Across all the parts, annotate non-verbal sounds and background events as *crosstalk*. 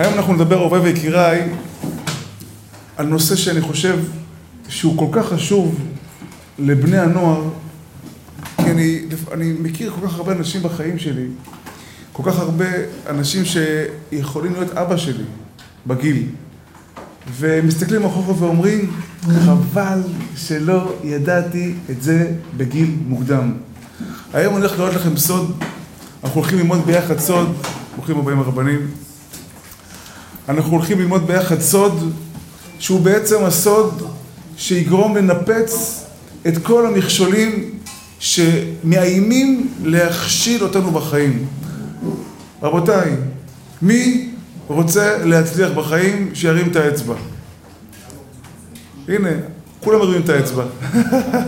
היום אנחנו נדבר, אוהבי ויקיריי, על נושא שאני חושב שהוא כל כך חשוב לבני הנוער, כי אני, אני מכיר כל כך הרבה אנשים בחיים שלי, כל כך הרבה אנשים שיכולים להיות אבא שלי בגיל, ומסתכלים אחורה ואומרים, חבל שלא ידעתי את זה בגיל מוקדם. היום אני הולך לראות לכם סוד, אנחנו הולכים ללמוד ביחד סוד, ברוכים הבאים הרבנים. אנחנו הולכים ללמוד ביחד סוד, שהוא בעצם הסוד שיגרום לנפץ את כל המכשולים שמאיימים להכשיל אותנו בחיים. רבותיי, מי רוצה להצליח בחיים, שירים את האצבע. הנה, כולם מרימים את האצבע.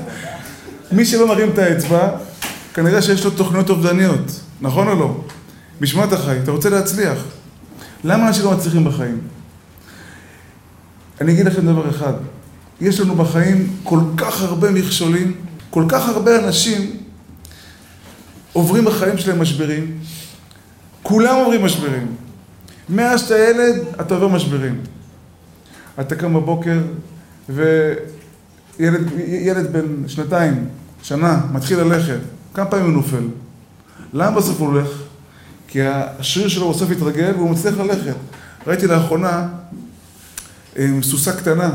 *laughs* מי שלא מרים את האצבע, כנראה שיש לו תוכניות אובדניות, נכון או לא? בשמה אתה חי, אתה רוצה להצליח. למה אנשים לא מצליחים בחיים? אני אגיד לכם דבר אחד, יש לנו בחיים כל כך הרבה מכשולים, כל כך הרבה אנשים עוברים בחיים שלהם משברים, כולם עוברים משברים. מאז שאתה ילד, אתה עובר משברים. אתה קם בבוקר, וילד בן שנתיים, שנה, מתחיל ללכת, כמה פעמים הוא נופל? למה בסוף הוא הולך? כי השריר שלו בסוף התרגל והוא מצליח ללכת. ראיתי לאחרונה סוסה קטנה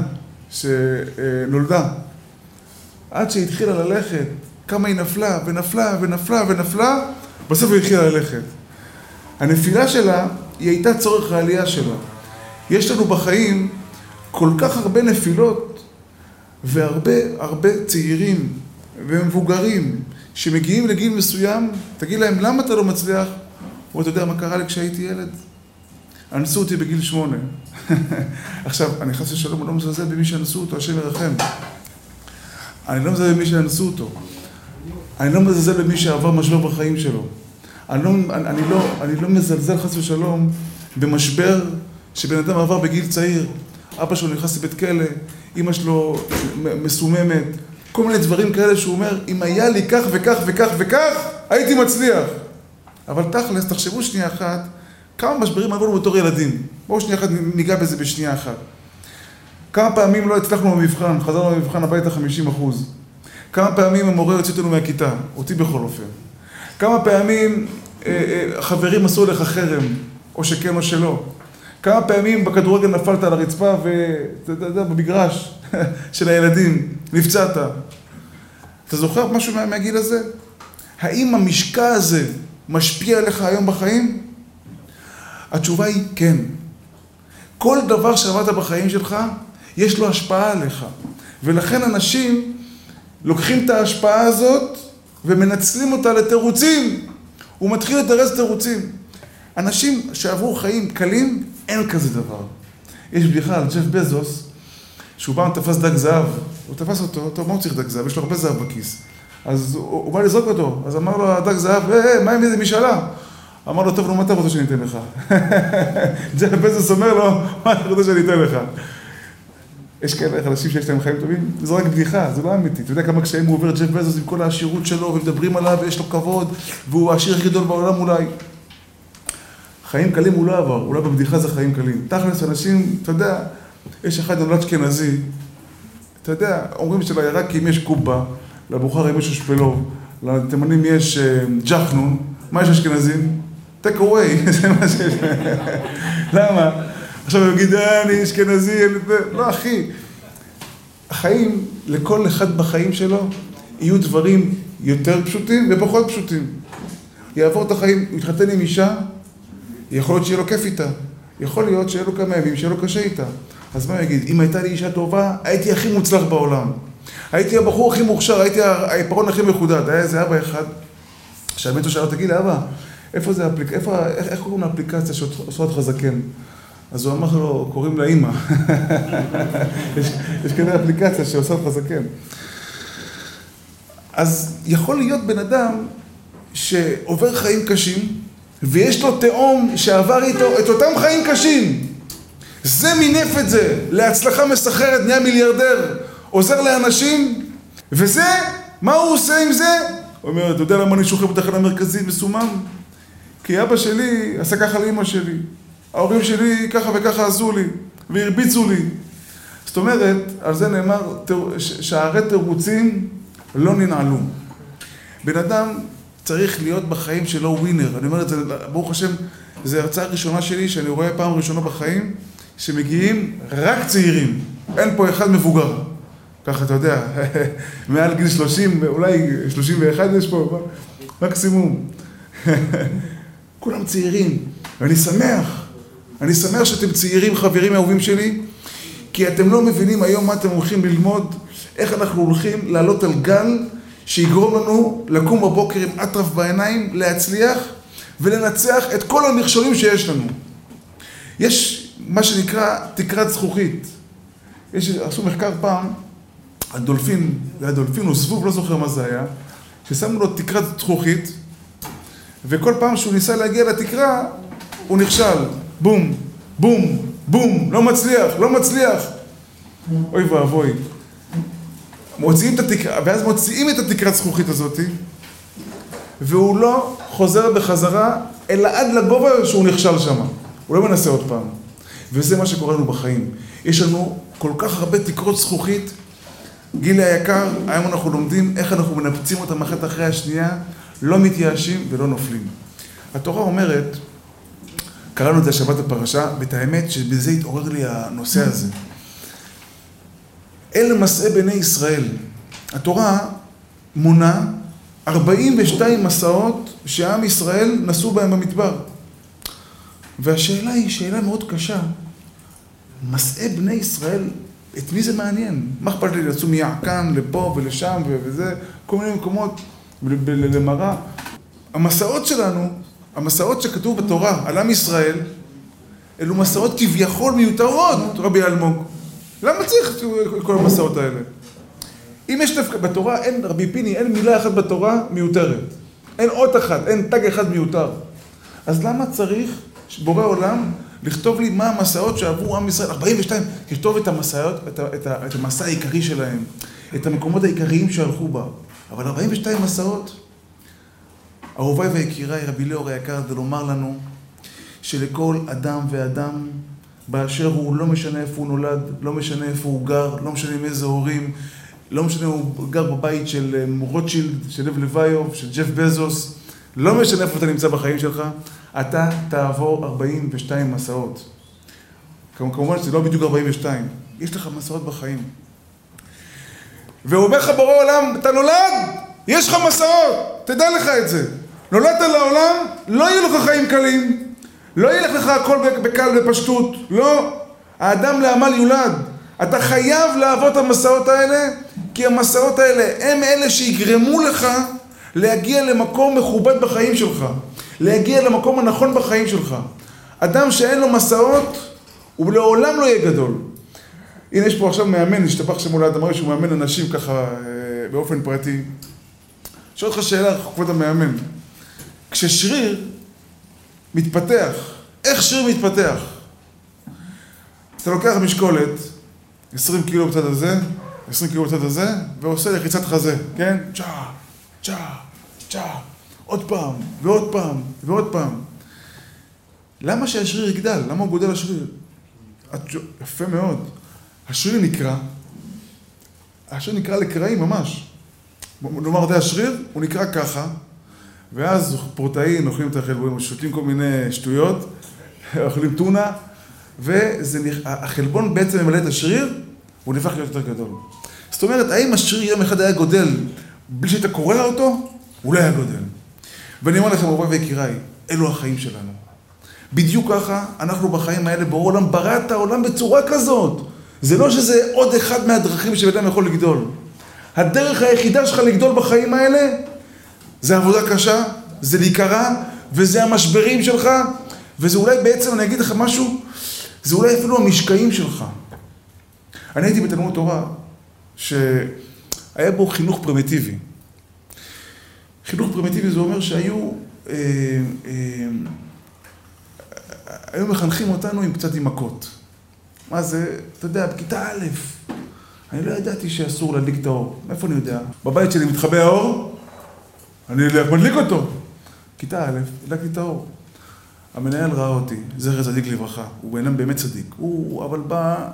שנולדה. עד שהיא התחילה ללכת, כמה היא נפלה ונפלה ונפלה ונפלה, בסוף היא התחילה ללכת. הנפילה שלה, היא הייתה צורך העלייה שלה. יש לנו בחיים כל כך הרבה נפילות והרבה הרבה צעירים ומבוגרים שמגיעים לגיל מסוים, תגיד להם, למה אתה לא מצליח? הוא אתה יודע מה קרה לי כשהייתי ילד? אנסו אותי בגיל שמונה. *laughs* עכשיו, אני חס ושלום, לא מזלזל במי שאנסו אותו, השם ירחם. אני לא מזלזל במי שאנסו אותו. אני לא מזלזל במי שעבר משבר בחיים שלו. אני לא, אני, אני לא, אני לא מזלזל חס ושלום במשבר שבן אדם עבר בגיל צעיר. אבא שלו נכנס לבית כלא, אימא שלו מסוממת, כל מיני דברים כאלה שהוא אומר, אם היה לי כך וכך וכך וכך, הייתי מצליח. אבל תכלס, תחשבו שנייה אחת, כמה משברים עברנו בתור ילדים. בואו שנייה אחת ניגע בזה בשנייה אחת. כמה פעמים לא הצלחנו במבחן, חזרנו במבחן הביתה 50 אחוז. כמה פעמים המורה יוצא אותנו מהכיתה, אותי בכל אופן. כמה פעמים אה, אה, חברים עשו לך חרם, או שכן או שלא. כמה פעמים בכדורגל נפלת על הרצפה ואתה יודע, במגרש *laughs* של הילדים, נפצעת. אתה זוכר משהו מה, מהגיל הזה? האם המשקע הזה משפיע עליך היום בחיים? התשובה היא כן. כל דבר שעברת בחיים שלך, יש לו השפעה עליך. ולכן אנשים לוקחים את ההשפעה הזאת ומנצלים אותה לתירוצים. הוא מתחיל לתרץ תירוצים. אנשים שעברו חיים קלים, אין כזה דבר. יש בדיחה על ג'ף בזוס, שהוא בא ותפס דג זהב, הוא תפס אותו, טוב, מה הוא צריך דג זהב? יש לו הרבה זהב בכיס. אז הוא, הוא בא לזרוק אותו, אז אמר לו הדג זהב, אה, מה עם איזה משאלה? אמר לו, טוב, נו, מה אתה רוצה שאני אתן לך? *laughs* ג'ף בזוס אומר לו, מה אתה רוצה שאני אתן לך? יש כאלה אנשים שיש להם חיים טובים, זו רק בדיחה, זה לא אמיתי. אתה יודע כמה קשיים הוא עובר ג'ף בזוס עם כל העשירות שלו, ומדברים עליו, ויש לו כבוד, והוא העשיר הכי גדול בעולם אולי. חיים קלים הוא לא עבר, אולי בבדיחה זה חיים קלים. תכלס, אנשים, אתה יודע, יש אחד נולד אשכנזי, אתה יודע, אומרים שלירקים יש קובה, לבוכרים יש אשפלוב, לתימנים יש ג'חנון, מה יש אשכנזים? take away, *laughs* זה מה שיש. למה? עכשיו הוא יגיד, אני אשכנזי, לא אחי. החיים, לכל אחד בחיים שלו, יהיו דברים יותר פשוטים ופחות פשוטים. יעבור את החיים, יתחתן עם אישה, יכול להיות שיהיה לו כיף איתה. יכול להיות שיהיה לו כמה ימים, שיהיה לו קשה איתה. אז מה הוא יגיד? אם הייתה לי אישה טובה, הייתי הכי מוצלח בעולם. הייתי הבחור הכי מוכשר, הייתי העיפרון הכי מחודד. היה איזה אבא אחד, שהאמת הוא שאל, תגיד לי, אבא, איפה זה אפליק... איפה... איך, איך קוראים לאפליקציה שעושה אותך זקן? אז הוא אמר לו, קוראים לה אימא. *laughs* יש, יש כנראה אפליקציה שעושה אותך זקן. אז יכול להיות בן אדם שעובר חיים קשים, ויש לו תאום שעבר איתו את אותם חיים קשים. זה מינף את זה להצלחה מסחרת, נהיה מיליארדר, עוזר לאנשים, וזה, מה הוא עושה עם זה? הוא אומר, אתה יודע למה אני שוכב בתחנה מרכזית מסומם? כי אבא שלי עשה ככה לאמא שלי. ההורים שלי ככה וככה עשו לי, והרביצו לי. זאת אומרת, על זה נאמר, שערי תירוצים לא ננעלו. בן אדם צריך להיות בחיים שלו ווינר. אני אומר את זה, ברוך השם, זו הרצאה ראשונה שלי שאני רואה פעם ראשונה בחיים, שמגיעים רק צעירים. אין פה אחד מבוגר. ככה, אתה יודע, *laughs* מעל גיל 30, אולי 31 יש פה, מקסימום. *laughs* כולם צעירים, ואני שמח. אני שמח שאתם צעירים, חברים אהובים שלי, כי אתם לא מבינים היום מה אתם הולכים ללמוד, איך אנחנו הולכים לעלות על גל שיגרום לנו לקום בבוקר עם אטרף בעיניים, להצליח ולנצח את כל המכשולים שיש לנו. יש מה שנקרא תקרת זכוכית. יש, עשו מחקר פעם על דולפין, זה היה דולפין או זבוב, לא זוכר מה זה היה, ששמו לו תקרת זכוכית, וכל פעם שהוא ניסה להגיע לתקרה, הוא נכשל. בום, בום, בום, לא מצליח, לא מצליח. אוי ואבוי. מוציאים את התקרה, ואז מוציאים את התקרת זכוכית הזאת, והוא לא חוזר בחזרה, אלא עד לגובה שהוא נכשל שם. הוא לא מנסה עוד פעם. וזה מה שקורה לנו בחיים. יש לנו כל כך הרבה תקרות זכוכית. גילי היקר, היום אנחנו לומדים איך אנחנו מנפצים אותם אחת אחרי השנייה, לא מתייאשים ולא נופלים. התורה אומרת, קראנו את זה השבת בפרשה, ואת האמת שבזה התעורר לי הנושא הזה. אלה מסעי בני ישראל. התורה מונה 42 מסעות שעם ישראל נסעו בהם במדבר. והשאלה היא שאלה מאוד קשה. מסעי בני ישראל, את מי זה מעניין? מה אכפת לי לצום מיעקן לפה ולשם וזה, כל מיני מקומות, למראה. המסעות שלנו, המסעות שכתוב בתורה על עם ישראל, אלו מסעות כביכול מיותרות, רבי אלמוג. למה צריך את כל המסעות האלה? אם יש דווקא בתורה, אין, רבי פיני, אין מילה אחת בתורה מיותרת. אין אות אחת, אין תג אחד מיותר. אז למה צריך בורא עולם לכתוב לי מה המסעות שעברו עם ישראל? 42, לכתוב את המסעות, את, את, את המסע העיקרי שלהם, את המקומות העיקריים שהלכו בה. אבל 42 מסעות, אהוביי ויקיריי, רבי ליאור היקר, זה לומר לנו שלכל אדם ואדם באשר הוא, לא משנה איפה הוא נולד, לא משנה איפה הוא גר, לא משנה עם איזה הורים, לא משנה אם הוא גר בבית של אה, רוטשילד, של לב לויוב, של ג'ף בזוס, לא משנה איפה אתה נמצא בחיים שלך, אתה תעבור 42 מסעות. כמובן שזה לא בדיוק 42, יש לך מסעות בחיים. ואומר לך בורא עולם, אתה נולד, יש לך מסעות, תדע לך את זה. נולדת לעולם, לא יהיו לך חיים קלים, לא ילך לך הכל בקל ופשטות, לא. האדם לעמל יולד. אתה חייב לעבור את המסעות האלה, כי המסעות האלה הם אלה שיגרמו לך להגיע למקום מכובד בחיים שלך. להגיע למקום הנכון בחיים שלך. אדם שאין לו מסעות, הוא לעולם לא יהיה גדול. הנה יש פה עכשיו מאמן, השתבח שם מולד, אמר שהוא מאמן אנשים ככה אה, באופן פרטי. שואל אותך שאלה, כבוד המאמן. כששריר מתפתח, איך שריר מתפתח? אתה לוקח משקולת, 20 קילו בצד הזה, 20 קילו בצד הזה, ועושה לחיצת חזה, כן? צ'ה, צ'ה, צ'ה. עוד פעם, ועוד פעם, ועוד פעם. למה שהשריר יגדל? למה הוא גודל השריר? יפה מאוד. השריר נקרא, השריר נקרא לקרעים ממש. נאמר, זה השריר, הוא נקרא ככה, ואז פרוטאין, אוכלים את החלבונים, שותים כל מיני שטויות, *laughs* אוכלים טונה, והחלבון בעצם ממלא את השריר, הוא נהפך להיות יותר גדול. זאת אומרת, האם השריר יום אחד היה גודל בלי שהיית קורא לה אותו? הוא לא היה גודל. ואני אומר לכם, אהוביי ויקיריי, אלו החיים שלנו. בדיוק ככה, אנחנו בחיים האלה, ברור העולם ברא את העולם בצורה כזאת. זה לא שזה עוד אחד מהדרכים שבן יכול לגדול. הדרך היחידה שלך לגדול בחיים האלה, זה עבודה קשה, זה להיקרע, וזה המשברים שלך, וזה אולי בעצם, אני אגיד לך משהו, זה אולי אפילו המשקעים שלך. אני הייתי בתלמוד תורה, שהיה בו חינוך פרימיטיבי. חינוך פרימיטיבי זה אומר שהיו, אה, אה, היו מחנכים אותנו עם קצת עם מכות. מה זה, אתה יודע, בכיתה א', אני לא ידעתי שאסור להדליק את האור. מאיפה אני יודע? בבית שלי מתחבא האור, אני מדליק אותו. כיתה א', הדלקתי את האור. המנהל ראה אותי, זכר צדיק לברכה, הוא בעינם באמת צדיק. הוא אבל בא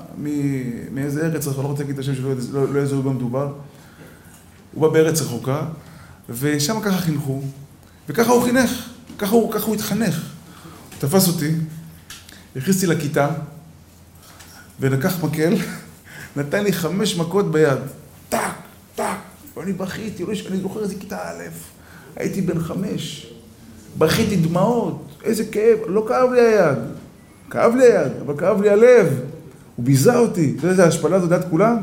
מאיזה ארץ, אני לא רוצה להגיד את השם שלו, לא, לא איזה הוא במדובר. הוא בא בארץ רחוקה, ושם ככה חינכו, וככה הוא חינך, ככה הוא, ככה הוא התחנך. הוא תפס אותי, הכניס אותי לכיתה, ולקח מקל, *laughs* נתן לי חמש מכות ביד. טאק, טאק, ואני בכיתי, אני זוכר איזה כיתה א', הייתי בן חמש. בכיתי דמעות, איזה כאב, לא כאב לי היד. כאב לי היד, אבל כאב לי הלב. הוא ביזה אותי. אתה יודע איזה השפלה זו דעת כולם?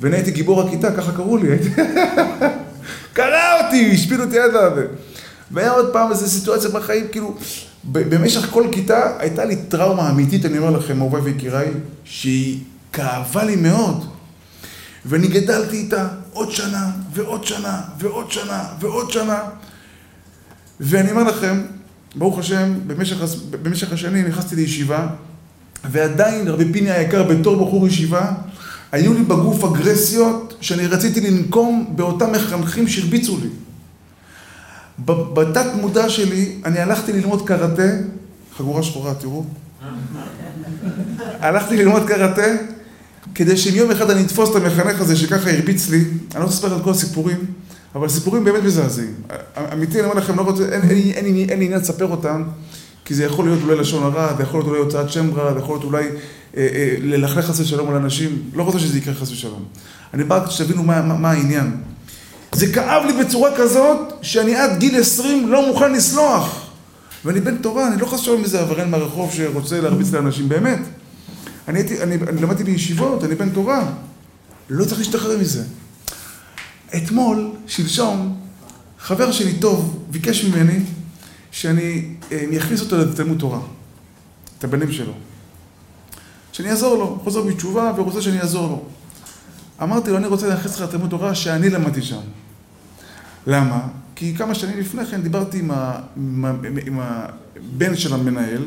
ואני הייתי גיבור הכיתה, ככה קראו לי. *laughs* קרא אותי, השפיל אותי עד הזה. והיה עוד פעם איזו סיטואציה בחיים, כאילו, במשך כל כיתה הייתה לי טראומה אמיתית, אני אומר לכם, אהוביי ויקיריי, שהיא כאבה לי מאוד. ואני גדלתי איתה עוד שנה, ועוד שנה, ועוד שנה, ועוד שנה. ואני אומר לכם, ברוך השם, במשך, במשך השנים נכנסתי לישיבה, ועדיין רבי פיני היקר בתור בחור ישיבה, היו לי בגוף אגרסיות שאני רציתי לנקום באותם מחנכים שהרביצו לי. בתת מודע שלי, אני הלכתי ללמוד קראטה, חגורה שחורה, תראו. הלכתי ללמוד קראטה, כדי שאם יום אחד אני אתפוס את המחנך הזה שככה הרביץ לי, אני לא רוצה לספר את כל הסיפורים, אבל סיפורים באמת מזעזעים. אמיתי, אני אומר לכם, לא רוצה, אין, אין, אין, אין, אין עניין לספר אותם, כי זה יכול להיות אולי לשון הרע, זה יכול להיות אולי הוצאת שם רע, זה יכול להיות אולי אה, אה, ללכלך חס ושלום על אנשים. לא רוצה שזה יקרה חס ושלום. אני בא שתבינו מה, מה, מה העניין. זה כאב לי בצורה כזאת, שאני עד גיל 20 לא מוכן לסלוח. ואני בן תורה, אני לא חס ושלום איזה עבריין מהרחוב שרוצה להרביץ לאנשים, באמת. אני, הייתי, אני, אני למדתי בישיבות, אני בן תורה. לא צריך להשתחרר מזה. אתמול, שלשום, חבר שלי טוב ביקש ממני שאני אה, אכניס אותו לתלמוד תורה, את הבנים שלו. שאני אעזור לו, חוזר בתשובה ורוצה שאני אעזור לו. אמרתי לו, אני רוצה להכניס לך לתלמוד תורה שאני למדתי שם. למה? כי כמה שנים לפני כן דיברתי עם, ה, עם, ה, עם הבן של המנהל,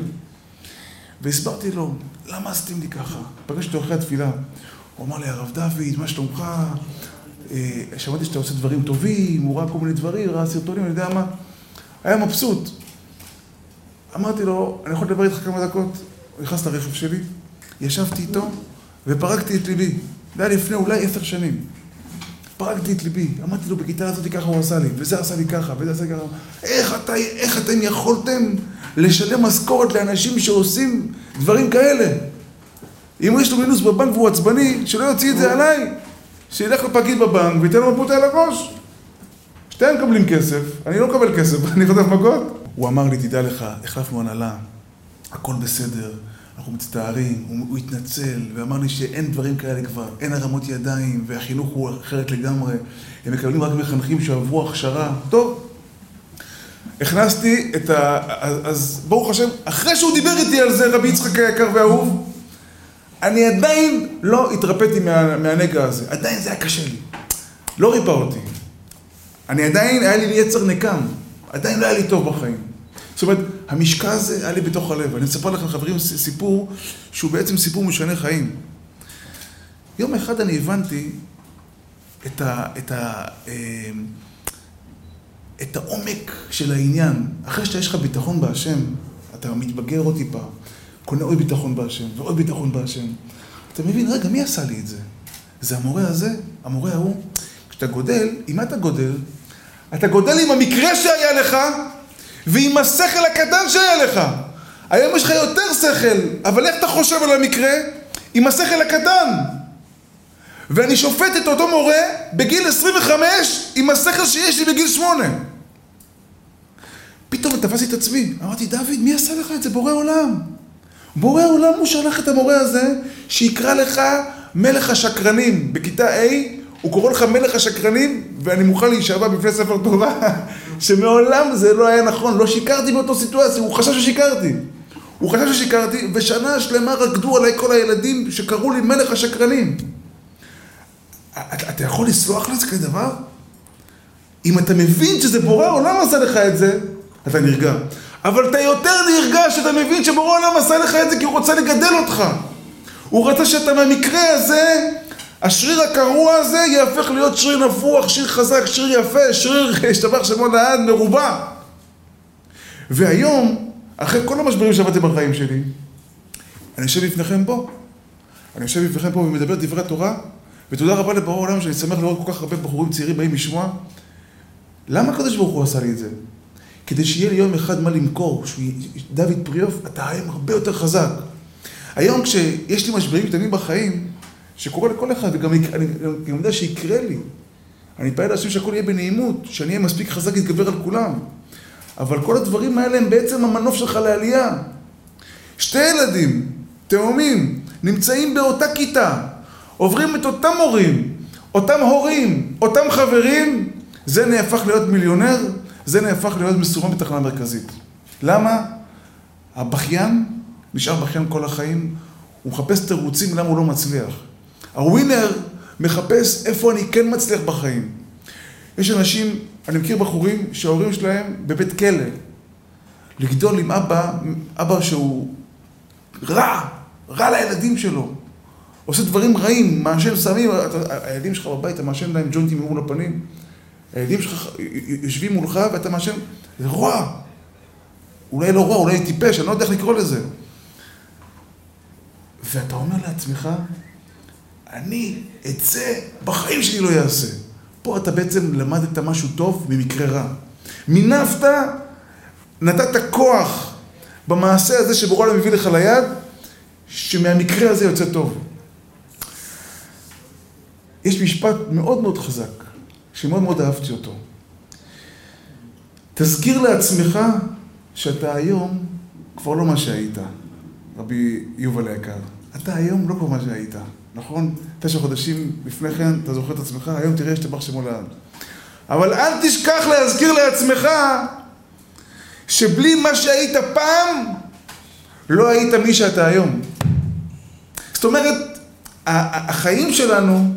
והסברתי לו, למה עשיתם לי ככה? פגשתי אותו אחרי התפילה. הוא אמר לי, הרב דוד, מה שלומך? אה, שמעתי שאתה עושה דברים טובים, הוא ראה כל מיני דברים, ראה סרטונים, אני יודע מה. היה מבסוט. אמרתי לו, אני יכול לדבר איתך כמה דקות? הוא נכנס לרכב שלי, ישבתי איתו ופרקתי את ליבי. זה היה לפני אולי עשר שנים. פרקתי את ליבי, אמרתי לו, בכיתה הזאת ככה הוא עשה לי, וזה עשה לי ככה, וזה עשה לי ככה. איך, אתה, איך אתם יכולתם לשלם משכורת לאנשים שעושים דברים כאלה? אם יש לו מינוס בבנק והוא עצבני, שלא יוציא את זה עליי. שילך לפקיד בבנק וייתן לו מפות על הראש. שתיהם מקבלים כסף, אני לא מקבל כסף, *laughs* אני חוטף מכות. הוא אמר לי, תדע לך, החלפנו הנהלה, הכל בסדר, אנחנו מצטערים, הוא, הוא התנצל, ואמר לי שאין דברים כאלה כבר, אין הרמות ידיים, והחינוך הוא אחרת לגמרי, הם מקבלים רק מחנכים שעברו הכשרה. טוב, הכנסתי את ה... אז ברוך השם, אחרי שהוא דיבר איתי על זה, רבי יצחק היקר והאהוב, אני עדיין לא התרפאתי מה, מהנגע הזה, עדיין זה היה קשה לי. לא ריפא אותי. אני עדיין, היה לי יצר נקם, עדיין לא היה לי טוב בחיים. זאת אומרת, המשקע הזה היה לי בתוך הלב. אני אספר לכם, חברים, סיפור שהוא בעצם סיפור משנה חיים. יום אחד אני הבנתי את, ה, את, ה, אה, את העומק של העניין. אחרי שיש לך ביטחון בהשם, אתה מתבגר עוד טיפה. קונה עוד ביטחון בהשם, ועוד ביטחון בהשם. אתה מבין, רגע, מי עשה לי את זה? זה המורה הזה, המורה ההוא. כשאתה גודל, עם מה אתה גודל? אתה גודל עם המקרה שהיה לך, ועם השכל הקטן שהיה לך. היום יש לך יותר שכל, אבל איך אתה חושב על המקרה? עם השכל הקטן. ואני שופט את אותו מורה בגיל 25 עם השכל שיש לי בגיל 8. פתאום תפסתי את עצמי, אמרתי, דוד, מי עשה לך את זה? בורא עולם. בורא עולם הוא שלח את המורה הזה שיקרא לך מלך השקרנים. בכיתה A הוא קורא לך מלך השקרנים, ואני מוכן להישבע בפני ספר תורה, *laughs* שמעולם זה לא היה נכון, לא שיקרתי באותו סיטואציה, הוא חשב ששיקרתי. הוא חשב ששיקרתי, ושנה שלמה רקדו עליי כל הילדים שקראו לי מלך השקרנים. אתה יכול לסלוח לזה כזה דבר? אם אתה מבין שזה בורא עולם עשה לך את זה, אתה נרגע. אבל אתה יותר נרגש שאתה מבין שבורא עולם עשה לך את זה כי הוא רוצה לגדל אותך. הוא רצה שאתה מהמקרה הזה, השריר הקרוע הזה יהפך להיות שריר נפוח, שריר חזק, שריר יפה, שריר, השתבח שמו לעד, מרובע. והיום, אחרי כל המשברים שעבדתי בחיים שלי, אני יושב לפניכם פה. אני יושב לפניכם פה ומדבר דברי תורה, ותודה רבה לבורא העולם שאני שמח לראות כל כך הרבה בחורים צעירים באים לשמוע. למה הקדוש ברוך הוא עשה לי את זה? כדי שיהיה לי יום אחד מה למכור, דוד פריאוף, אתה היום הרבה יותר חזק. היום כשיש לי משברים קטנים בחיים, שקורה לכל אחד, וגם אני גם יודע שיקרה לי. אני מתפלל להשם שהכל יהיה בנעימות, שאני אהיה מספיק חזק להתגבר על כולם. אבל כל הדברים האלה הם בעצם המנוף שלך לעלייה. שתי ילדים, תאומים, נמצאים באותה כיתה, עוברים את אותם מורים, אותם הורים, אותם חברים, זה נהפך להיות מיליונר, זה נהפך להיות מסומם בתחנה מרכזית. למה? הבכיין נשאר בכיין כל החיים, הוא מחפש תירוצים למה הוא לא מצליח. הווינר מחפש איפה אני כן מצליח בחיים. יש אנשים, אני מכיר בחורים שההורים שלהם בבית כלא. לגדול עם אבא, אבא שהוא רע, רע לילדים שלו. עושה דברים רעים, מעשן סמים, הילדים שלך בבית, אתה מעשן להם ג'וינטים מול הפנים. הילדים שלך יושבים מולך ואתה מעשן, זה רוע. אולי לא רוע, אולי טיפש, אני לא יודע איך לקרוא לזה. ואתה אומר לעצמך, אני את זה בחיים שלי לא אעשה. פה אתה בעצם למדת משהו טוב ממקרה רע. מינפת, נתת כוח במעשה הזה שבורא מביא לך ליד, שמהמקרה הזה יוצא טוב. יש משפט מאוד מאוד חזק, שמאוד מאוד אהבתי אותו. תזכיר לעצמך שאתה היום כבר לא מה שהיית, רבי יובל היקר. אתה היום לא כבר מה שהיית. נכון? תשע חודשים לפני כן, אתה זוכר את עצמך, היום תראה שתבח שמו לעד. אבל אל תשכח להזכיר לעצמך שבלי מה שהיית פעם, לא היית מי שאתה היום. זאת אומרת, החיים שלנו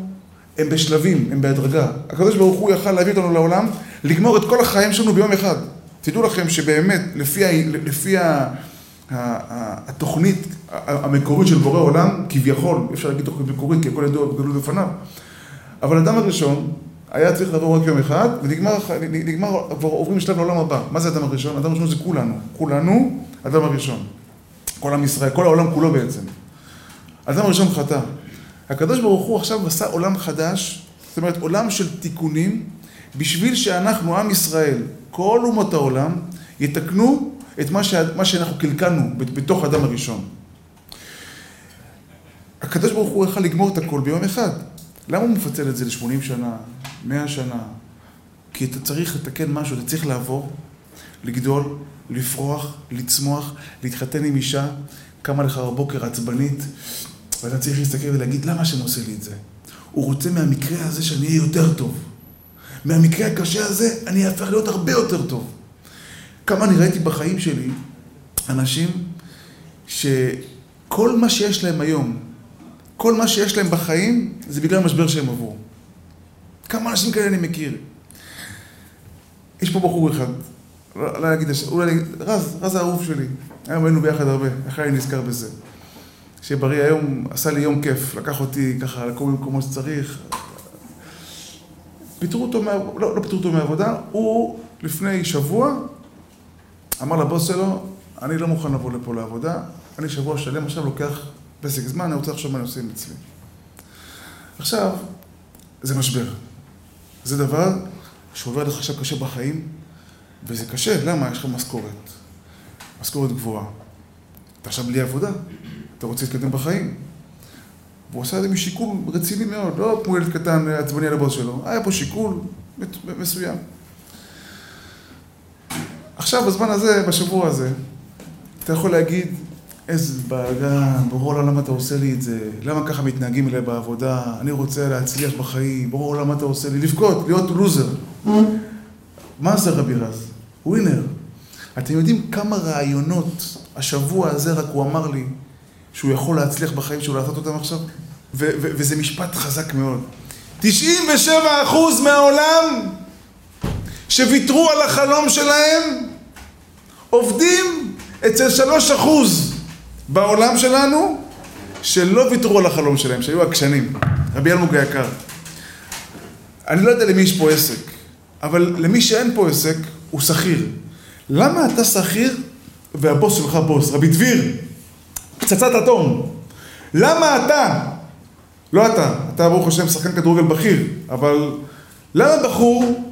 הם בשלבים, הם בהדרגה. הקדוש ברוך הוא יכל להביא אותנו לעולם, לגמור את כל החיים שלנו ביום אחד. תדעו לכם שבאמת, לפי, לפי התוכנית המקורית של בורא עולם, כביכול, אי אפשר להגיד תוכנית מקורית, כי הכל ידוע וגלוי בפניו, אבל האדם הראשון היה צריך לעבור רק יום אחד, ונגמר, נגמר, כבר עוברים לשלב לעולם הבא. מה זה האדם הראשון? האדם הראשון זה כולנו. כולנו, האדם הראשון. כל עם ישראל, כל העולם כולו בעצם. האדם הראשון חטא. הקדוש ברוך הוא עכשיו עשה עולם חדש, זאת אומרת עולם של תיקונים, בשביל שאנחנו, עם ישראל, כל אומות העולם, יתקנו את מה, שה, מה שאנחנו קלקלנו בתוך האדם הראשון. הקדוש ברוך הוא יכל לגמור את הכל ביום אחד. למה הוא מפצל את זה ל-80 שנה, 100 שנה? כי אתה צריך לתקן משהו, אתה צריך לעבור, לגדול, לפרוח, לצמוח, להתחתן עם אישה, קמה לך בבוקר עצבנית, ואתה צריך להסתכל ולהגיד, למה השם עושה לי את זה? הוא רוצה מהמקרה הזה שאני אהיה יותר טוב. מהמקרה הקשה הזה אני אהפך להיות הרבה יותר טוב. כמה אני ראיתי בחיים שלי אנשים שכל מה שיש להם היום, כל מה שיש להם בחיים, זה בגלל המשבר שהם עברו. כמה אנשים כאלה אני מכיר. יש פה בחור אחד, לא, להגיד, אולי להגיד, רז, רז האהוב שלי. היום היינו ביחד הרבה, איך אני נזכר בזה. שיהיה בריא היום, עשה לי יום כיף, לקח אותי ככה לכל מקומות שצריך. פיטרו אותו, מה... לא, לא פיטרו אותו מהעבודה, הוא לפני שבוע אמר לבוס שלו, אני לא מוכן לבוא לפה לעבודה, אני שבוע שלם עכשיו לוקח פסק זמן, אני רוצה לחשוב מה אני עושה אצלי. עכשיו, זה משבר. זה דבר שעובר לך עכשיו קשה בחיים, וזה קשה, למה? יש לך משכורת. משכורת גבוהה. אתה עכשיו בלי עבודה, אתה רוצה להתקדם בחיים. והוא עשה את זה משיקול רציני מאוד, לא כמו ילד קטן עצבני על הבוס שלו, היה פה שיקול מסוים. עכשיו, בזמן הזה, בשבוע הזה, אתה יכול להגיד, איזה בלאגן, ברור לה למה אתה עושה לי את זה, למה ככה מתנהגים אליי בעבודה, אני רוצה להצליח בחיים, ברור למה אתה עושה לי, לבכות, להיות לוזר. מה זה רבי רז? ווינר. אתם יודעים כמה רעיונות השבוע הזה רק הוא אמר לי שהוא יכול להצליח בחיים שלו לעשות אותם עכשיו? וזה משפט חזק מאוד. 97% מהעולם שוויתרו על החלום שלהם עובדים אצל שלוש אחוז בעולם שלנו שלא ויתרו על החלום שלהם, שהיו עקשנים. רבי אלמוג היקר. אני לא יודע למי יש פה עסק, אבל למי שאין פה עסק, הוא שכיר. למה אתה שכיר והבוס שלך בוס, רבי דביר, פצצת אטום. למה אתה, לא אתה, אתה ברוך השם שחקן כדורגל בכיר, אבל למה בחור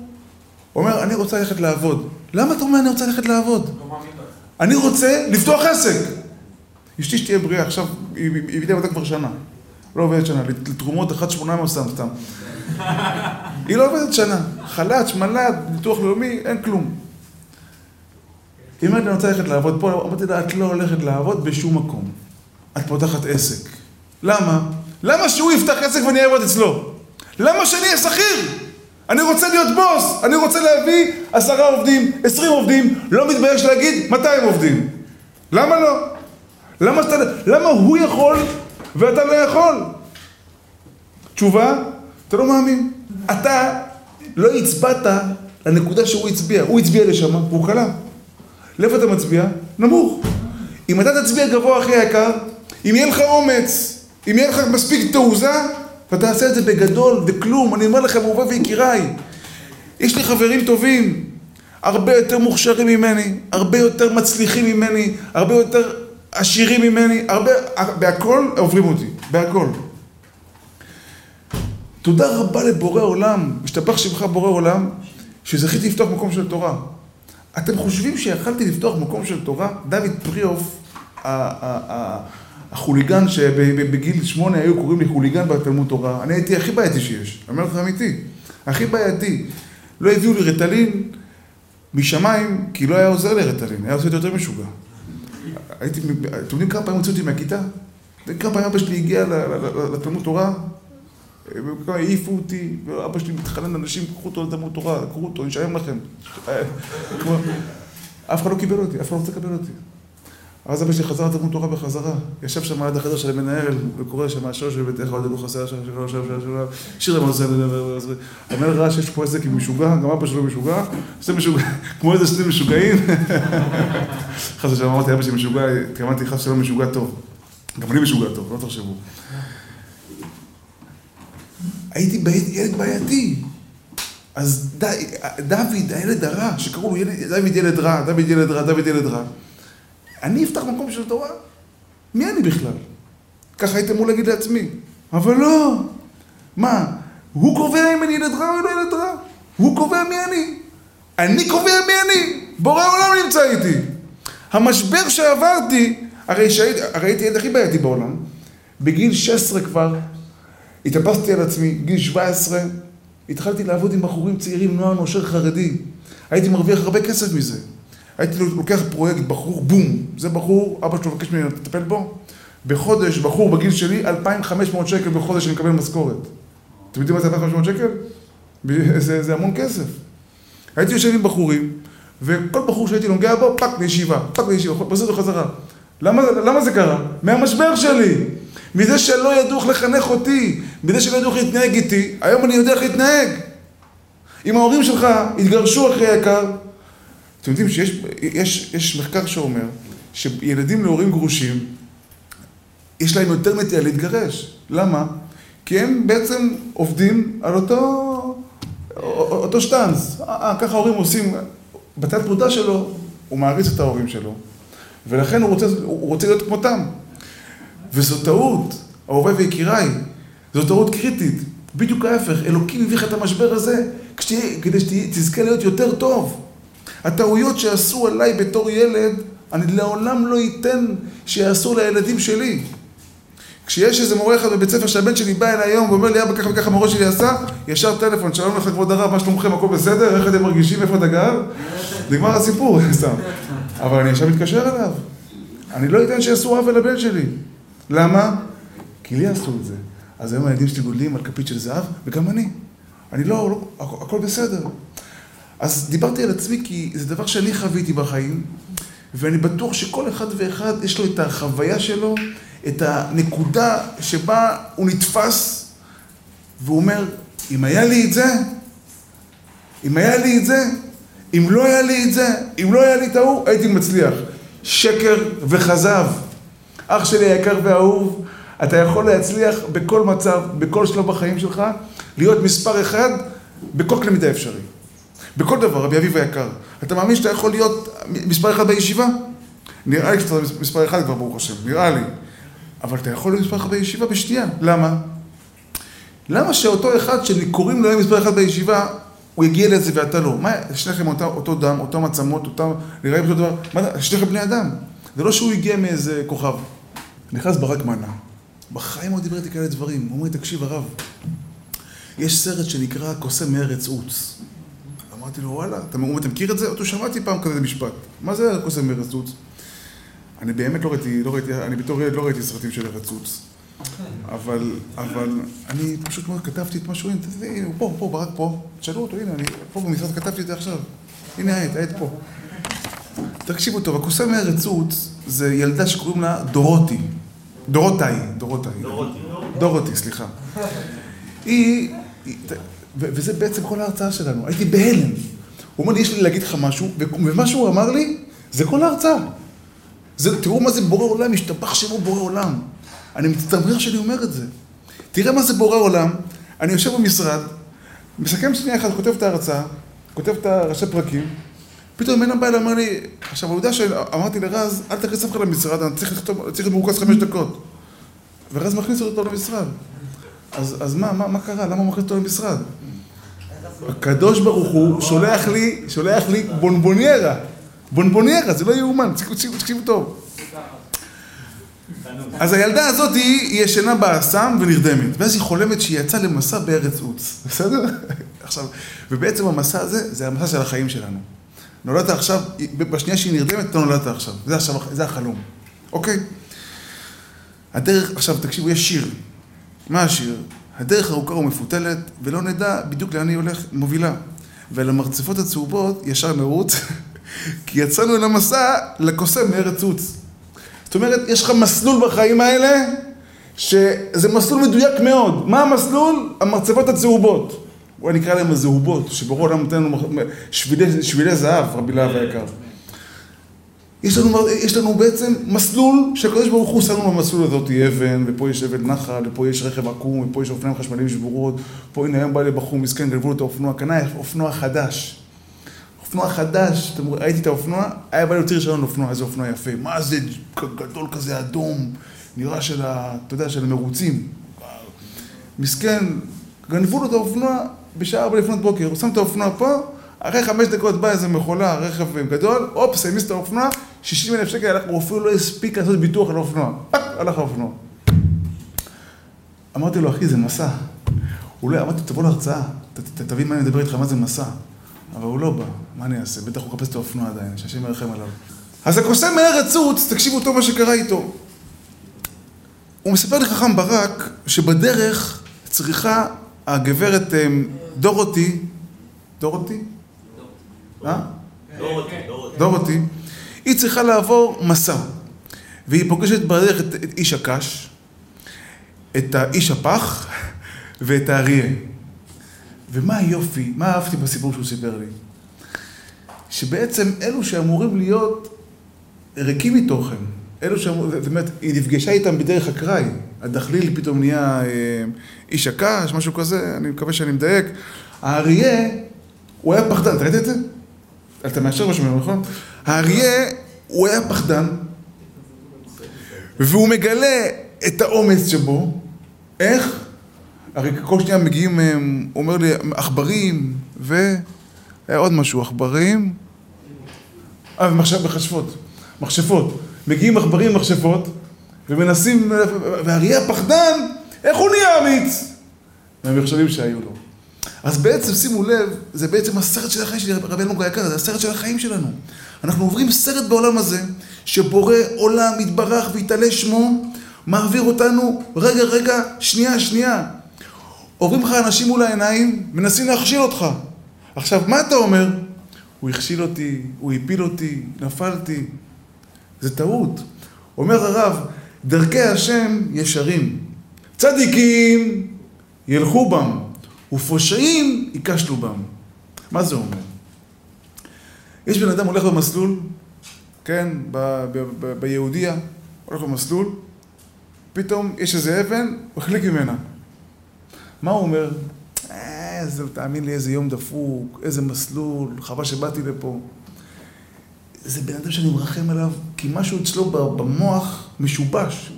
אומר, אני רוצה ללכת לעבוד? למה אתה אומר, אני רוצה ללכת לעבוד? אני רוצה לפתוח עסק. אשתי שתהיה בריאה, עכשיו, היא הביאה אותה כבר שנה. לא עובדת שנה, לתרומות 1.800 סתם סתם. היא לא עובדת שנה. חל"ת, שמל"ת, ביטוח לאומי, אין כלום. היא אומרת אני רוצה ללכת לעבוד פה, אמרתי לה, את לא הולכת לעבוד בשום מקום. את פותחת עסק. למה? למה שהוא יפתח עסק ואני אעבוד אצלו? למה שאני אהיה שכיר? אני רוצה להיות בוס, אני רוצה להביא עשרה עובדים, עשרים עובדים, לא מתבייש להגיד 200 עובדים. למה לא? למה, שאתה, למה הוא יכול ואתה לא יכול? תשובה, אתה לא מאמין. אתה לא הצבעת לנקודה שהוא הצביע. הוא הצביע לשם, והוא קלע. לאיפה אתה מצביע? נמוך. אם אתה תצביע גבוה הכי יקר, אם יהיה לך אומץ, אם יהיה לך מספיק תעוזה, ותעשה את זה בגדול, וכלום. אני אומר לכם, אהובי ויקיריי, יש לי חברים טובים, הרבה יותר מוכשרים ממני, הרבה יותר מצליחים ממני, הרבה יותר עשירים ממני, הרבה, בהכל עוברים אותי, בהכל. תודה רבה לבורא עולם, השתבח שמך בורא עולם, שזכיתי לפתוח מקום של תורה. אתם חושבים שיכלתי לפתוח מקום של תורה? דוד פריאוף, החוליגן שבגיל שמונה היו קוראים לי חוליגן בתלמוד תורה, אני הייתי הכי בעייתי שיש, אני אומר לך אמיתי, הכי בעייתי. לא הביאו לי רטלין משמיים, כי לא היה עוזר לי רטלין, היה עושה את יותר משוגע. הייתי, אתם יודעים כמה פעמים הוציאו אותי מהכיתה? כמה פעמים אבא שלי הגיע לתלמוד תורה? וכמה העיפו אותי, ואבא שלי מתחנן לאנשים, קחו אותו לתלמוד תורה, קחו אותו, נשלם לכם. *laughs* אף אחד לא קיבל אותי, אף אחד לא רוצה לקבל אותי. אז אבא שלי חזר לתלמוד תורה בחזרה, ישב שם עד החדר של המנהל, וקורא שם השור של ביתך, עוד אלו חסר שם, שלו, שלו, שלו, שלו, שיר למעשה, המנהל ראה שיש פה עסק עם משוגע, גם אבא שלו משוגע, עושה משוגע, *laughs* כמו איזה שני משוגעים. *laughs* חס ושלום אמרתי, אבא שלי משוגע, התכוונתי חס ושלום משוגע טוב. גם אני משוגע טוב, לא תחשבו. הייתי ילד בעייתי. אז דוד, הילד הרע, שקראו לו דוד ילד רע, דוד ילד רע, דוד ילד רע. אני אפתח מקום של תורה? מי אני בכלל? ככה הייתם אמור להגיד לעצמי. אבל לא. מה, הוא קובע אם אני ילד רע או לא ילד רע? הוא קובע מי אני. אני קובע מי אני. בורא העולם נמצא איתי. המשבר שעברתי, הרי, שהייתי, הרי הייתי ילד הכי בעייתי בעולם. בגיל 16 כבר, התאפסתי על עצמי, גיל 17, התחלתי לעבוד עם בחורים צעירים, נוער נושר חרדי. הייתי מרוויח הרבה כסף מזה. הייתי לוקח פרויקט, בחור, בום, זה בחור, אבא שלו מבקש ממני לטפל בו, בחודש, בחור בגיל שלי, 2,500 שקל בחודש אני מקבל משכורת. אתם יודעים מה זה 2,500 שקל? *laughs* זה, זה המון כסף. הייתי יושב עם בחורים, וכל בחור שהייתי נוגע בו, טאק לישיבה, טאק לישיבה, פשוט בחזרה. למה, למה זה קרה? מהמשבר שלי. מזה שלא ידעו איך לחנך אותי, מזה שלא ידעו איך להתנהג איתי, היום אני יודע איך להתנהג. אם ההורים שלך התגרשו אחרי היקר, אתם יודעים שיש יש, יש מחקר שאומר שילדים להורים גרושים, יש להם יותר נטייה להתגרש. למה? כי הם בעצם עובדים על אותו, אותו שטאנץ. אה, ככה ההורים עושים, בתת מודע שלו, הוא מעריץ את ההורים שלו, ולכן הוא רוצה, הוא רוצה להיות כמותם. וזו טעות, אהובי ויקיריי, זו טעות קריטית. בדיוק ההפך, אלוקים הביא לך את המשבר הזה כדי שתזכה להיות יותר טוב. הטעויות שעשו עליי בתור ילד, אני לעולם לא אתן שיעשו לילדים שלי. כשיש איזה מורה אחד בבית ספר שהבן שלי בא אליי היום ואומר לי, אבא, ככה וככה המורה שלי עשה, ישר טלפון, שלום לך כבוד הרב, מה שלומכם, הכל בסדר? איך אתם מרגישים, איפה אתה גר? נגמר הסיפור, *laughs* סתם. אבל אני עכשיו מתקשר אליו. אני לא אתן שיעשו עוול לבן שלי. למה? כי לי עשו את זה. אז היום הילדים שלי גודלים על כפית של זהב, וגם אני. אני לא, לא הכל בסדר. אז דיברתי על עצמי כי זה דבר שאני חוויתי בחיים, ואני בטוח שכל אחד ואחד יש לו את החוויה שלו, את הנקודה שבה הוא נתפס, והוא אומר, אם היה לי את זה, אם היה לי את זה, אם לא היה לי את זה, אם לא היה לי את ההוא, הייתי מצליח. שקר וכזב. אח שלי היקר והאהוב, אתה יכול להצליח בכל מצב, בכל שלב בחיים שלך, להיות מספר אחד בכל קנה מידה אפשרי. בכל דבר, רבי אביב היקר. אתה מאמין שאתה יכול להיות מספר אחד בישיבה? נראה לי שאתה מספר אחד כבר, ברוך השם, נראה לי. אבל אתה יכול להיות מספר אחד בישיבה בשנייה. למה? למה שאותו אחד שקוראים לו מספר אחד בישיבה, הוא יגיע לזה ואתה לא? מה, שניכם אותו, אותו דם, אותם עצמות, אותם, נראה לי אותו דבר, מה, שניכם בני אדם. זה לא שהוא הגיע מאיזה כוכב. נכנס ברק מנה. בחיים הוא דיבר איתי כאלה דברים. הוא אומר לי, תקשיב הרב, יש סרט שנקרא קוסם מארץ עוץ. אמרתי לו, וואלה, אתה, אתה מכיר את זה? אותו שמעתי פעם כזה משפט. מה זה מארץ עוץ? אני באמת לא ראיתי, לא ראיתי, אני בתור ילד לא ראיתי סרטים של ארץ עוץ. אבל, אבל אני פשוט כתבתי את משהו, הנה, הוא פה, פה, ברק פה, תשאלו אותו, הנה, אני פה במשרד כתבתי את זה עכשיו. הנה העט, העט פה. תקשיבו טוב, הקוסם מארץ עוץ זה ילדה שקוראים לה דורותי. דורותאי, דורותאי. דורותי. דורותי, סליחה. היא, וזה בעצם כל ההרצאה שלנו. הייתי בהלם. הוא אומר לי, יש לי להגיד לך משהו, ומה שהוא אמר לי, זה כל ההרצאה. זה, תראו מה זה בורא עולם, השתבח שמו בורא עולם. אני מצטמרר שאני אומר את זה. תראה מה זה בורא עולם, אני יושב במשרד, מסכם שנייה אחת, כותב את ההרצאה, כותב את הראשי פרקים, פתאום מנה בא אליי, אומר לי, עכשיו, העובדה שאמרתי לרז, אל תכניס אף אחד למשרד, אני צריך לכתוב, צריך להיות מרוכז חמש דקות. ורז מכניס אותו למשרד. אז, אז מה, מה, מה קרה? למה הוא מכניס אותו למשרד? הקדוש ברוך הוא שולח לי, שולח לי בונבוניירה. בונבוניירה, זה לא יאומן, תקשיבו טוב. אז הילדה הזאת היא ישנה באסם ונרדמת, ואז היא חולמת שהיא יצאה למסע בארץ עוץ, בסדר? עכשיו, ובעצם המסע הזה, זה המסע של החיים שלנו. נולדת עכשיו, בשנייה שהיא נרדמת, אתה נולדת עכשיו. זה, עכשיו, זה החלום, אוקיי? הדרך, עכשיו תקשיבו, יש שיר. מה השיר? הדרך ארוכה ומפותלת, ולא נדע בדיוק לאן היא הולכת, מובילה. ועל המרצפות הצהובות ישר נרוץ, *laughs* כי יצאנו אל המסע לקוסם מארץ עוץ. זאת אומרת, יש לך מסלול בחיים האלה, שזה מסלול מדויק מאוד. מה המסלול? המרצפות הצהובות. בואי נקרא להם הזהובות, שברור העולם נותן לנו שבילי, שבילי זהב, רבי להב היקר. יש לנו, יש לנו בעצם מסלול שהקדוש ברוך הוא שם לנו במסלול הזאת אבן, ופה יש אבן נחל, ופה יש רכב עקום, ופה יש אופניים חשמליים שבורות, פה הנה היום בא לי בחור מסכן, גנבו לו את האופנוע, קנה אופנוע חדש. אופנוע חדש, אתם רואים, ראיתי את האופנוע, היה בא לי להוציא רישיון לאופנוע, איזה אופנוע יפה. מה זה גדול כזה אדום, נראה של ה... אתה יודע, של המרוצים. מסכן, גנבו לו את האופנוע בשעה ארבע לפנות בוקר, הוא שם את האופנוע פה, אחרי חמש דקות בא איזה מכולה, רכב גדול, הופ, העמיס את האופנוע, 60 אלף שקל, הוא אפילו לא הספיק לעשות ביטוח על האופנוע. טאק, הלך האופנוע. אמרתי לו, אחי, זה מסע. הוא לא, אמרתי, תבוא להרצאה, תבין מה אני מדבר איתך, מה זה מסע. אבל הוא לא בא, מה אני אעשה? בטח הוא מחפש את האופנוע עדיין, שהשם ירחם עליו. אז הקוסם מארץ עוץ, תקשיבו טוב מה שקרה איתו. הוא מספר לחכם ברק שבדרך צריכה הגברת אמ, דורותי, דורותי? אה? דורותי, דורותי. היא צריכה לעבור מסע. והיא פוגשת בדרך את, את איש הקש, את האיש הפח ואת האריה. ומה היופי, מה אהבתי בסיפור שהוא סיפר לי? שבעצם אלו שאמורים להיות ריקים מתוכן, אלו שאמורים, זאת אומרת, היא נפגשה איתם בדרך אקראי. הדחליל פתאום נהיה אה, איש הקש, משהו כזה, אני מקווה שאני מדייק. האריה, הוא היה פחדן, אתה ראית את זה? אתה מאשר משהו נכון? האריה, הוא היה פחדן, והוא מגלה את האומץ שבו, איך? הרי כל שניה מגיעים, אה, הוא אומר לי, עכברים, ו... היה עוד משהו, עכברים, אה, ומחשב מכשפות, מכשפות. מגיעים עכברים ומכשפות, ומנסים, והאריה פחדן, איך הוא נהיה אמיץ? מהמחשבים שהיו לו. אז בעצם, שימו לב, זה בעצם הסרט של החיים שלי, רבי אלמוג היקר, זה הסרט של החיים שלנו. אנחנו עוברים סרט בעולם הזה, שבורא עולם, יתברך ויתעלה שמו, מעביר אותנו, רגע, רגע, שנייה, שנייה. עוברים לך אנשים מול העיניים, מנסים להכשיל אותך. עכשיו, מה אתה אומר? הוא הכשיל אותי, הוא הפיל אותי, נפלתי. זה טעות. אומר הרב, דרכי השם ישרים. צדיקים ילכו בם, ופושעים ייכשלו בם. מה זה אומר? יש בן אדם הולך במסלול, כן, ביהודיה, הולך במסלול, פתאום יש איזה אבן, הוא החליק ממנה. מה הוא אומר? איזה, תאמין לי, איזה יום דפוק, איזה מסלול, חבל שבאתי לפה. זה בן אדם שאני מרחם עליו, כי משהו אצלו במוח משובש.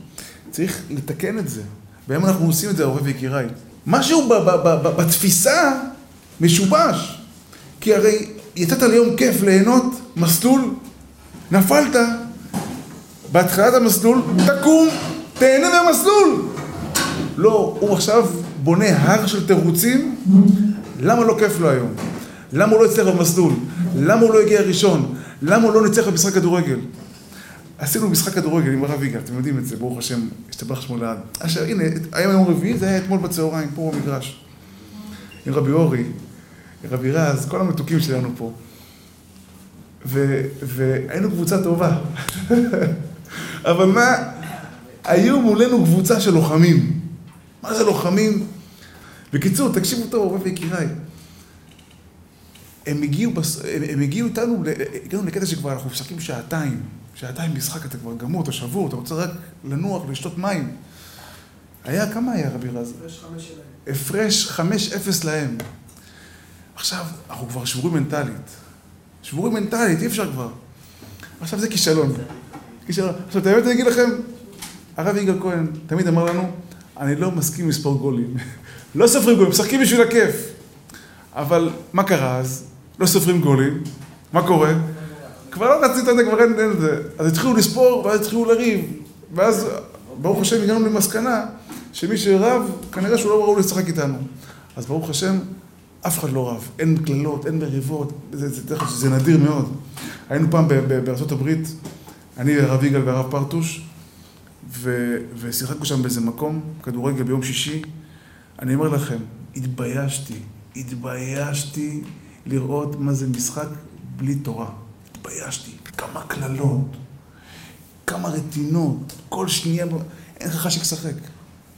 צריך לתקן את זה. והיום אנחנו עושים את זה, אהובי ויקיריי. משהו בתפיסה משובש. כי הרי יצאת ליום כיף ליהנות, מסלול, נפלת, בהתחלת המסלול, תקום, תהנה מהמסלול. לא, הוא עכשיו בונה הר של תירוצים, למה לא כיף לו היום? למה הוא לא יצטרך במסלול? למה הוא לא הגיע ראשון? למה הוא לא ניצח במשחק כדורגל? עשינו משחק כדורגל עם הרב יגאל, אתם יודעים את זה, ברוך השם, השתבח שמו לעד. עכשיו, הנה, היום יום רביעי, זה היה אתמול בצהריים, פה במגרש. עם רבי אורי, רבי רז, כל המתוקים שלנו פה. ו, והיינו קבוצה טובה. *laughs* אבל מה, היו מולנו קבוצה של לוחמים. מה זה לוחמים? בקיצור, תקשיבו טוב, רבי יקיריי. הם הגיעו, בס... הם, הם הגיעו איתנו, הגענו לקטע שכבר אנחנו משחקים שעתיים. שעתיים משחק, אתה כבר גמור, אתה שבור, אתה רוצה רק לנוח ולשתות מים. היה, כמה היה רבי רז? הפרש חמש אפס להם. עכשיו, אנחנו כבר שבורים מנטלית. שבורים מנטלית, אי אפשר כבר. עכשיו זה כישלון. כישלון. עכשיו, האמת אני אגיד לכם, הרב יגאל כהן תמיד אמר לנו, אני לא מסכים לספור גולים. *laughs* לא סופרים גולים, משחקים בשביל הכיף. אבל מה קרה אז? לא סופרים גולים. מה קורה? כבר לא רצית את זה, כבר אין את זה. אז התחילו לספור, ואז התחילו לריב. ואז, ברוך השם, הגענו למסקנה שמי שרב, כנראה שהוא לא ראוי לשחק איתנו. אז ברוך השם, אף אחד לא רב. אין קללות, אין מריבות. זה, זה, זה, זה נדיר מאוד. היינו פעם הברית, אני, הרב יגאל והרב פרטוש, ו, ושיחקנו שם באיזה מקום, כדורגל ביום שישי. אני אומר לכם, התביישתי, התביישתי לראות מה זה משחק בלי תורה. התביישתי. כמה קללות, כמה רטינות, כל שנייה, אין לך חשק לשחק.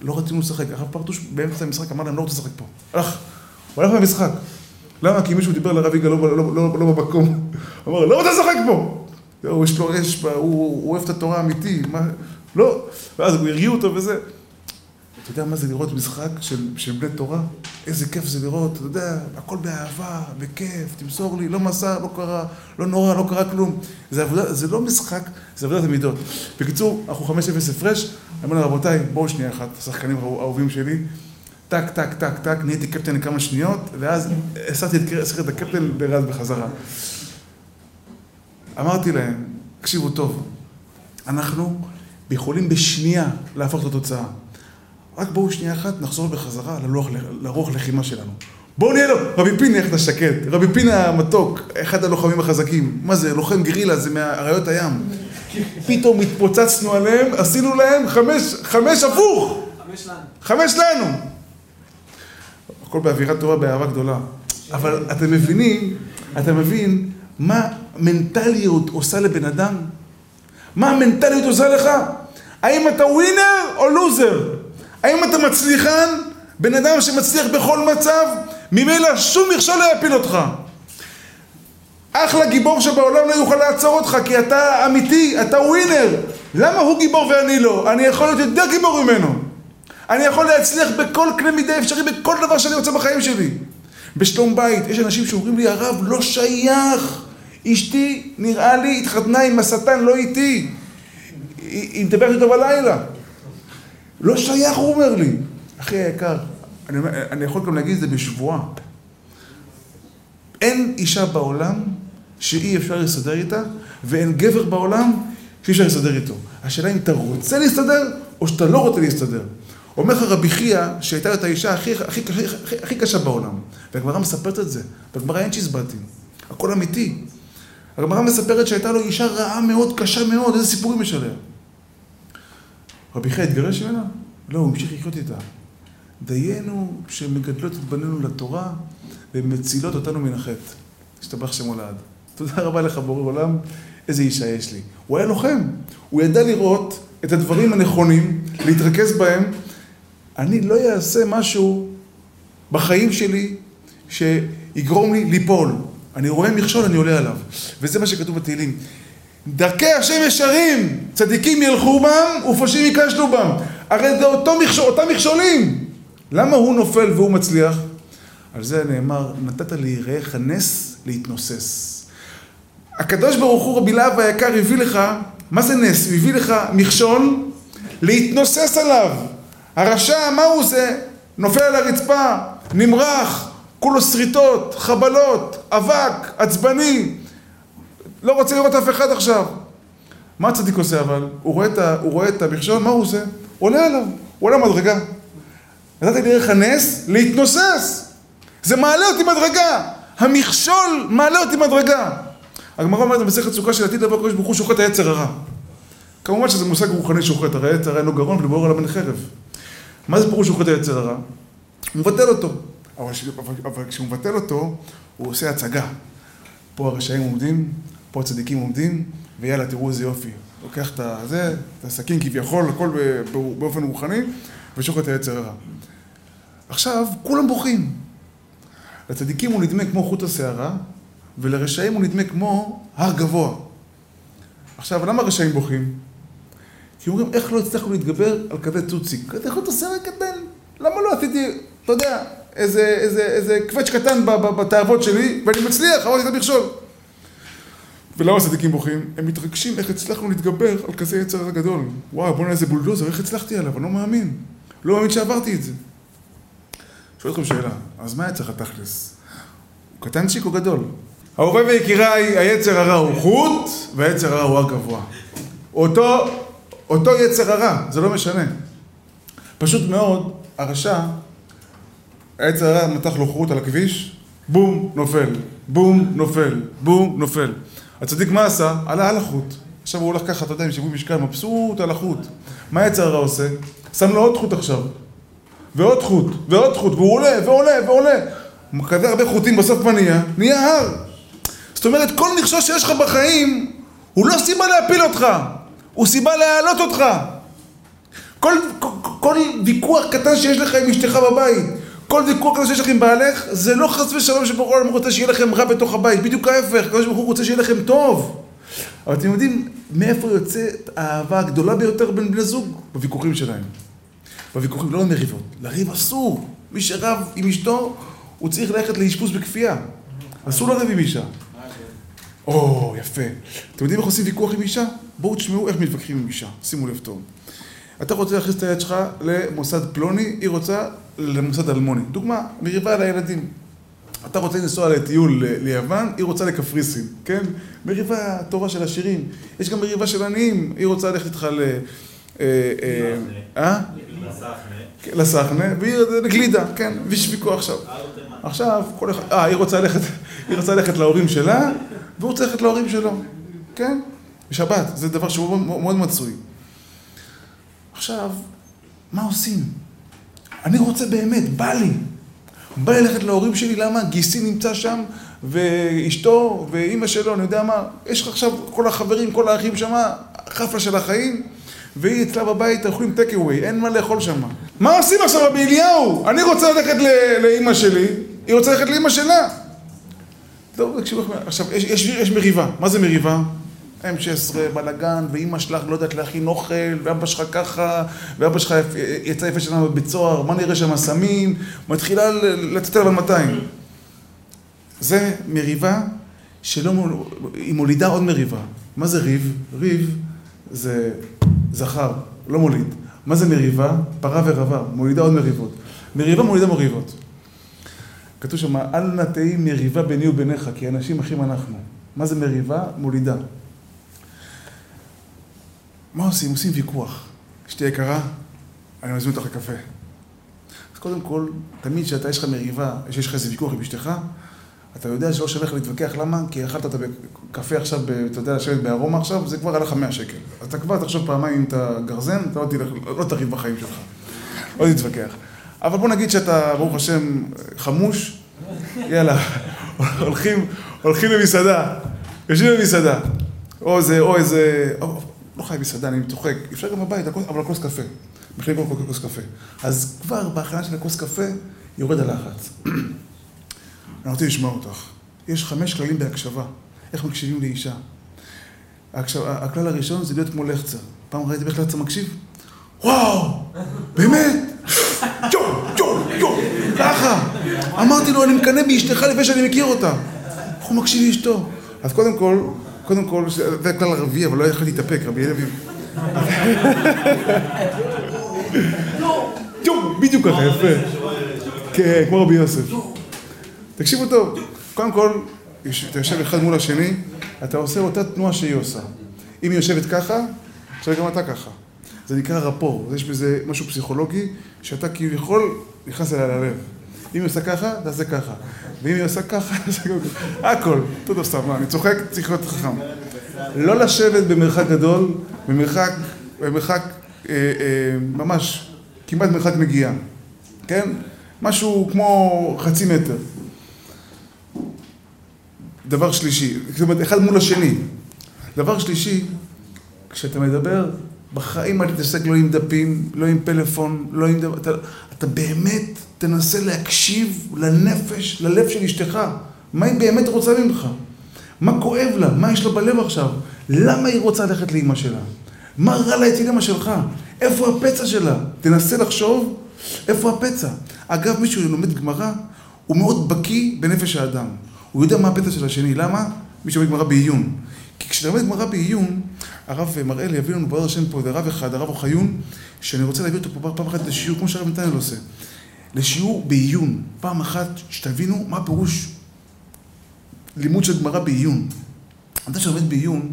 לא רצינו לשחק. הרב פרטוש באמצע המשחק אמר להם, לא רוצה לשחק פה. הלך, הוא הלך מהמשחק. למה? כי מישהו דיבר לרב יגאל לא, לא, לא, לא במקום. *laughs* אמר, לא רוצה לשחק פה! יש לו, יש, הוא, אוהב את התורה האמיתי, מה, לא. ואז הוא הרגיעו אותו וזה. אתה יודע מה זה לראות משחק של, בני תורה? איזה כיף זה לראות, אתה יודע, הכל באהבה, בכיף, תמסור לי, לא מסע, לא קרה, לא נורא, לא קרה כלום. זה, עבודה, זה לא משחק, זה עבודת המידות. בקיצור, אנחנו 5-0 הפרש, אני אומר רבותיי, בואו שנייה אחת, השחקנים האהובים שלי, טק, טק, טק, טק, נהייתי קפטן לכמה שניות, ואז הסרתי את הקפטן לרז בחזרה. אמרתי להם, תקשיבו טוב, אנחנו יכולים בשנייה להפוך את התוצאה. רק בואו שנייה אחת נחזור בחזרה ללוח, לרוח לחימה שלנו. בואו נהיה לו, רבי פיני, איך אתה שקט, רבי פיני המתוק, אחד הלוחמים החזקים. מה זה, לוחם גרילה, זה מאריות הים. פתאום התפוצצנו עליהם, עשינו להם חמש, חמש הפוך. חמש לנו. חמש לנו. הכל באווירת טובה, באהבה גדולה. אבל אתם מבינים, אתה מבין מה מנטליות עושה לבן אדם? מה המנטליות עושה לך? האם אתה ווינר או לוזר? האם אתה מצליחן? בן אדם שמצליח בכל מצב, ממילא שום מכשול לא יפיל אותך. אחלה גיבור שבעולם לא יוכל לעצור אותך, כי אתה אמיתי, אתה ווינר. למה הוא גיבור ואני לא? אני יכול להיות יותר גיבור ממנו. אני יכול להצליח בכל קנה מידה אפשרי, בכל דבר שאני רוצה בחיים שלי. בשלום בית, יש אנשים שאומרים לי, הרב, לא שייך. אשתי, נראה לי, התחתנה עם השטן, לא איתי. היא מדברת איתו בלילה. לא שייך, הוא אומר לי. אחי היקר, אני, אני יכול גם להגיד את זה בשבועה. אין אישה בעולם שאי אפשר להסתדר איתה, ואין גבר בעולם שאי אפשר להסתדר איתו. השאלה אם אתה רוצה להסתדר, או שאתה לא רוצה להסתדר. אומר לך רבי חייא, שהייתה את האישה הכי, הכי, הכי, הכי, קשה בעולם. והגמרא מספרת את זה. בגמרא אין צ'יזבטים. הכל אמיתי. הגמרא מספרת שהייתה לו אישה רעה מאוד, קשה מאוד, איזה סיפורים יש עליה. רבי חייא התגרש ממנה? לא, הוא המשיך לחיות איתה. דיינו שמגדלות את בנינו לתורה ומצילות אותנו מן החטא. השתבח שמו לעד. תודה רבה לך, בורא עולם, איזה אישה יש לי. הוא היה לוחם. הוא ידע לראות את הדברים הנכונים, להתרכז בהם. אני לא אעשה משהו בחיים שלי שיגרום לי ליפול. אני רואה מכשול, אני עולה עליו. וזה מה שכתוב בתהילים. דרכי השם ישרים, צדיקים ילכו בם ופושעים ייכשלו בם. הרי זה אותו מכשול, אותם מכשולים. למה הוא נופל והוא מצליח? על זה נאמר, נתת ליראיך נס להתנוסס. הקדוש ברוך הוא רבי להב היקר הביא לך, מה זה נס? הוא הביא לך מכשול להתנוסס עליו. הרשע, מה הוא עושה? נופל על הרצפה, נמרח, כולו שריטות, חבלות, אבק, עצבני, לא רוצה לראות אף אחד עכשיו. מה הצדיק עושה אבל? הוא רואה את, ה, הוא רואה את המכשול, מה הוא עושה? הוא עולה עליו, הוא עולה מדרגה. נתתי דרך הנס להתנוסס. זה מעלה אותי מדרגה. המכשול מעלה אותי מדרגה. הגמרא אומרת במסכת סוכה של עתיד לבוא הקדוש ברוך הוא שוחט היצר הרע. כמובן שזה מושג רוחני שוחט, הרי היצר אין לו גרון ולבורר עליו בן חרב. מה זה פירוש שוחט היצר הרע? הוא מבטל אותו. אבל, אבל, כשהוא מבטל אותו, הוא עושה הצגה. פה הרשעים עומדים, פה הצדיקים עומדים, ויאללה, תראו איזה יופי. לוקח את הזה, את הסכין כביכול, הכל באופן רוחני, ושוחט היצר הרע. עכשיו, כולם בוכים. לצדיקים הוא נדמה כמו חוט השערה, ולרשעים הוא נדמה כמו הר גבוה. עכשיו, למה רשעים בוכים? כי אומרים, איך לא הצלחנו להתגבר על כזה צוציק? כזה חוט השערה קטן. למה לא עשיתי, אתה יודע, איזה, איזה, איזה קווץ' קטן בתאוות שלי, ואני מצליח, אמרתי את המכשול. ולמה הצדיקים בוכים? הם מתרגשים איך הצלחנו להתגבר על כזה יצר הגדול. וואו, בוא נראה איזה בולדוזר, איך הצלחתי עליו? אני לא מאמין. לא מאמין שעברתי את זה. שואל אתכם שאלה, אז מה יצר התכלס? הוא קטנצ'יק או גדול? אהובי ויקיריי, היצר הרע הוא חוט, והיצר הרע הוא הר גבוה. אותו, אותו יצר הרע, זה לא משנה. פשוט מאוד, הרשע, היצר הרע מתח לו חוט על הכביש, בום, נופל, בום, נופל, בום, נופל. הצדיק מה עשה? עלה על החוט. עכשיו הוא הולך ככה, אתה יודע, עם שיווי משקל, מבסוט על החוט. מה יצר הרע עושה? שם לו עוד חוט עכשיו. ועוד חוט, ועוד חוט, והוא עולה, ועולה, ועולה. כזה הרבה חוטים בסוף מה נהיה? נהיה הר. זאת אומרת, כל מכשול שיש לך בחיים, הוא לא סיבה להפיל אותך, הוא סיבה להעלות אותך. כל, כל, כל ויכוח קטן שיש לך עם אשתך בבית, כל ויכוח כזה שיש לכם עם בעלך, זה לא חס ושלום שברור העולם רוצה שיהיה לכם רע בתוך הבית, בדיוק ההפך, הקדוש ברוך הוא רוצה שיהיה לכם טוב. אבל אתם יודעים מאיפה יוצאת האהבה הגדולה ביותר בין בני זוג? בוויכוחים שלהם. בוויכוחים, לא במריבות. לריב אסור. מי שרב עם אשתו, הוא צריך ללכת לאשפוז בכפייה. אסור לריב עם אישה. או, יפה. אתם יודעים איך עושים ויכוח עם אישה? בואו תשמעו איך מתווכחים עם אישה. שימו לב טוב. אתה רוצה להכניס את היד שלך למוסד פלוני, היא רוצה למוסד אלמוני. דוגמה, מריבה על הילדים. אתה רוצה לנסוע לטיול ליוון, היא רוצה לקפריסין, כן? מריבה טובה של עשירים. יש גם מריבה של עניים, היא רוצה ללכת איתך ל... אה? אה? לסחנה, והיא לגלידה, כן, ויש ויכוח עכשיו. עכשיו, כל אחד, אה, היא רוצה ללכת להורים שלה, והוא רוצה ללכת להורים שלו, כן? בשבת, זה דבר שהוא מאוד מצוי. עכשיו, מה עושים? אני רוצה באמת, בא לי. בא לי ללכת להורים שלי, למה? גיסי נמצא שם, ואשתו, ואימא שלו, אני יודע מה, יש לך עכשיו כל החברים, כל האחים שם, חפלה של החיים, והיא אצלה בבית, אוכלים טק אווי, אין מה לאכול שם. מה עושים עכשיו רבי אליהו? אני רוצה ללכת לאימא שלי, היא רוצה ללכת לאימא שלה. טוב, תקשיבו, עכשיו, יש, יש, יש מריבה. מה זה מריבה? M16, בלאגן, ואימא שלך לא יודעת להכין אוכל, ואבא שלך ככה, ואבא שלך יצא יפה שלנו בבית סוהר, מה נראה שם סמים, מתחילה לצאת עליו 200. זה מריבה שלא, היא מולידה עוד מריבה. מה זה ריב? ריב זה זכר, לא מוליד. מה זה מריבה? פרה ורבה, מולידה עוד מריבות. מריבה מולידה מריבות. כתוב שם, אל נא תהי מריבה ביני וביניך, כי אנשים אחים אנחנו. מה זה מריבה? מולידה. מה עושים? עושים ויכוח. אשתי יקרה, אני מזמין אותך לקפה. אז קודם כל, תמיד כשאתה, יש לך מריבה, שיש לך איזה ויכוח עם אשתך, אתה יודע שלא שווה לך להתווכח, למה? כי אכלת את הקפה עכשיו, אתה יודע, לשבת בארומה עכשיו, זה כבר עלה לך 100 שקל. אתה כבר תחשוב פעמיים אם אתה גרזן, אתה לא, לא תריב בחיים שלך. לא תתווכח. אבל בוא נגיד שאתה, ברוך השם, חמוש, יאללה, הולכים, הולכים למסעדה, יושבים במסעדה, או איזה, או איזה, או, לא חייב מסעדה, אני צוחק, אפשר גם בבית, אבל כוס קפה. מכינים כל כוס קפה. אז כבר בהכנה של הכוס קפה, יורד הלחץ. אני רוצה לשמוע אותך. יש חמש כללים בהקשבה, איך מקשיבים לאישה. הכלל הראשון זה להיות כמו לחצר. פעם ראיתם איך לחצר מקשיב? וואו, באמת? יו, יו, יו, ככה. אמרתי לו, אני מקנא באשתך לפני שאני מכיר אותה. איך הוא מקשיב לאשתו? אז קודם כל, קודם כל, זה הכלל הרביעי, אבל לא יכולתי להתאפק, רבי אביב. *laughs* יואו, בדיוק ככה, יפה. כן, כמו רבי יוסף. תקשיבו טוב, קודם כל, אתה יושב אחד מול השני, אתה עושה אותה תנועה שהיא עושה. אם היא יושבת ככה, עכשיו גם אתה ככה. זה נקרא רפור, יש בזה משהו פסיכולוגי, שאתה כביכול נכנס אליה ללב. אם היא עושה ככה, תעשה ככה. ואם היא עושה ככה, *laughs* תעשה ככה. הכל. תודה סתם, אני צוחק, צריך להיות חכם. לא לשבת במרחק גדול, במרחק, במרחק אה, אה, ממש, כמעט מרחק נגיעה. כן? משהו כמו חצי מטר. דבר שלישי, זאת אומרת, אחד מול השני. דבר שלישי, כשאתה מדבר, בחיים אל תתעסק לא עם דפים, לא עם פלאפון, לא עם דבר, אתה, אתה באמת תנסה להקשיב לנפש, ללב של אשתך. מה היא באמת רוצה ממך? מה כואב לה? מה יש לה בלב עכשיו? למה היא רוצה ללכת לאימא שלה? מה רע לה אצל אימא שלך? איפה הפצע שלה? תנסה לחשוב איפה הפצע. אגב, מי שלומד גמרא, הוא מאוד בקיא בנפש האדם. הוא יודע מה הפצע של השני. למה? מי שלומד גמרא בעיון. כי כשאתה לומד גמרא בעיון, הרב מראל יביא לנו בעזרת השם פה איזה רב אחד, הרב אוחיון, שאני רוצה להביא אותו פה פעם אחת לשיעור, כמו שהרב נתניה עושה. לשיעור בעיון. פעם אחת, שתבינו מה פירוש לימוד של גמרא בעיון. אדם שלומד בעיון,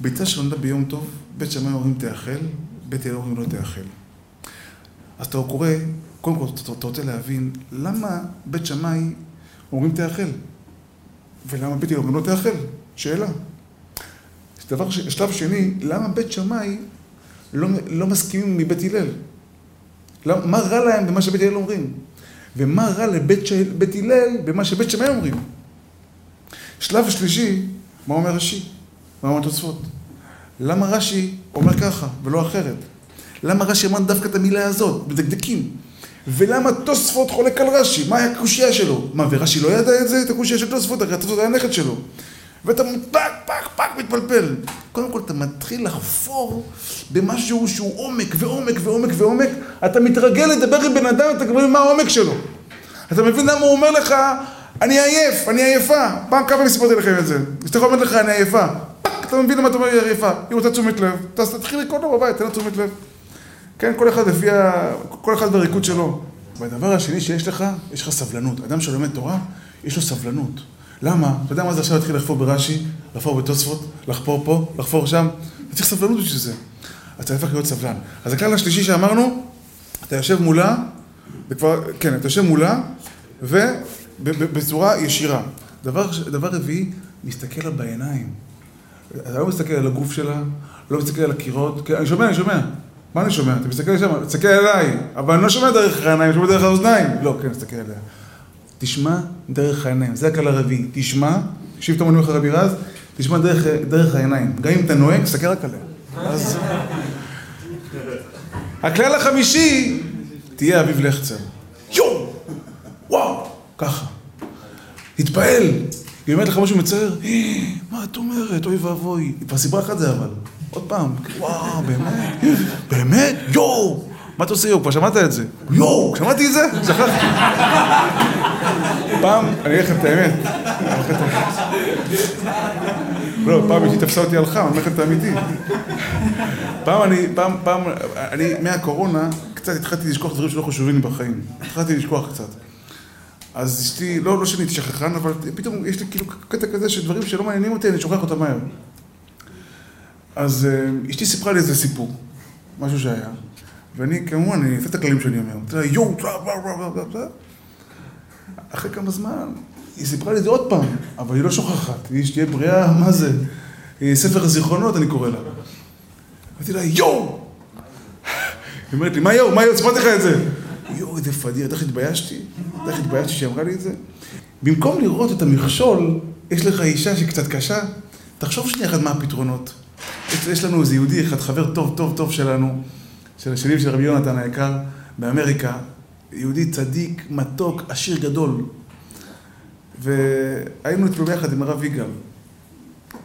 ביתה שלומדה ביום טוב, בית שמאי אומרים תאכל, בית הלל אומרים לא תאכל. אז אתה קורא, קודם כל אתה רוצה להבין למה בית שמאי אומרים תאכל, ולמה בית הלל אומרים לא תאכל? שאלה. דבר, שלב שני, למה בית שמאי לא, לא מסכימים מבית הלל? למה, מה רע להם במה שבית הלל אומרים? ומה רע לבית בית הלל במה שבית שמאי אומרים? שלב שלישי, מה אומר רש"י? מה אומר תוספות? למה רש"י אומר ככה ולא אחרת? למה רש"י אמר דווקא את המילה הזאת, מדקדקים? ולמה תוספות חולק על רש"י? מה הקושייה שלו? מה, ורש"י לא ידע את זה? את הקושייה של תוספות? הרי תוספות היה הנכד שלו. ואתה פק, פק, פק, מתפלפל. קודם כל, אתה מתחיל לחפור במשהו שהוא עומק ועומק ועומק ועומק. אתה מתרגל לדבר עם בן אדם, אתה מבין מה העומק שלו. אתה מבין למה הוא אומר לך, אני עייף, אני עייפה. פעם כמה פעמים סיפרתי לכם את זה. אשתך אומרת לך, אני עייפה. פק, אתה מבין למה אתה אומר, היא עייפה. היא רוצה תשומת לב. אז תתחיל לקרוא לו בבית, תן לה תשומת לב. כן, כל אחד לפי ה... כל אחד והריקוד שלו. והדבר השני שיש לך, יש לך סבלנות. אדם שלומד תורה, יש לו סבלנות. למה? אתה יודע מה זה עכשיו להתחיל לחפור ברש"י, לחפור בתוספות, לחפור פה, לחפור שם? אתה צריך סבלנות בשביל זה. אז אתה הופך להיות סבלן. אז הכלל השלישי שאמרנו, אתה יושב מולה, וכבר, כן, אתה יושב מולה, ובצורה ישירה. דבר, דבר רביעי, מסתכל לה בעיניים. אתה לא מסתכל על הגוף שלה, לא מסתכל על הקירות, כן, אני שומע, אני שומע. מה אני שומע? אתה מסתכל לשם, תסתכל עליי, אבל אני לא שומע דרך העיניים, אני שומע דרך האוזניים. לא, כן, תסתכל עליה. תשמע דרך העיניים, זה הכלל הרביעי. תשמע, תקשיב את המונים לך רבי רז, תשמע דרך, דרך העיניים. גם אם אתה נוהג, תסתכל רק עליה. אז... הכלל החמישי, תהיה אביב לחצר. יואו! וואו! ככה. תתפעל. היא אומרת לך משהו מצער, מה את אומרת? אוי ואבוי. היא כבר סיפרה לך את זה אבל. עוד פעם. וואו, באמת? באמת? יואו! מה אתה עושה יואו? כבר שמעת את זה. יואו! שמעתי את זה? שכחתי. פעם, אני אגיד לכם את האמת. לא, פעם היא תפסה אותי על חם, אני אומר לכם את האמיתי. פעם אני, פעם, פעם, אני, מהקורונה, קצת התחלתי לשכוח דברים שלא חשובים לי בחיים. התחלתי לשכוח קצת. אז אשתי, לא, לא שאני הייתי שכחן, אבל פתאום יש לי כאילו קטע כזה של דברים שלא מעניינים אותי, אני שוכח אותם מהר. אז אשתי סיפרה לי איזה סיפור, משהו שהיה. ואני כמובן, אני אעשה את הכללים שאני אומר. אתה יודע, יואו, אחרי כמה זמן, היא סיפרה לי את זה עוד פעם, אבל היא לא שוכחת. היא שתהיה בריאה, מה זה? ספר הזיכרונות, אני קורא לה. אמרתי לה, יואו! היא אומרת לי, מה יואו? מה יואו? סיפרתי לך את זה. יואו, איזה אתה איך התביישתי? איך התביישתי שהיא אמרה לי את זה? במקום לראות את המכשול, יש לך אישה שקצת קשה, תחשוב שנייה אחת מה הפתרונות. יש לנו איזה יהודי אחד, חבר טוב, טוב, טוב שלנו, של השנים של רבי יונתן היקר, באמריקה, יהודי צדיק, מתוק, עשיר גדול. והיינו אצלו ביחד עם הרב יגאל.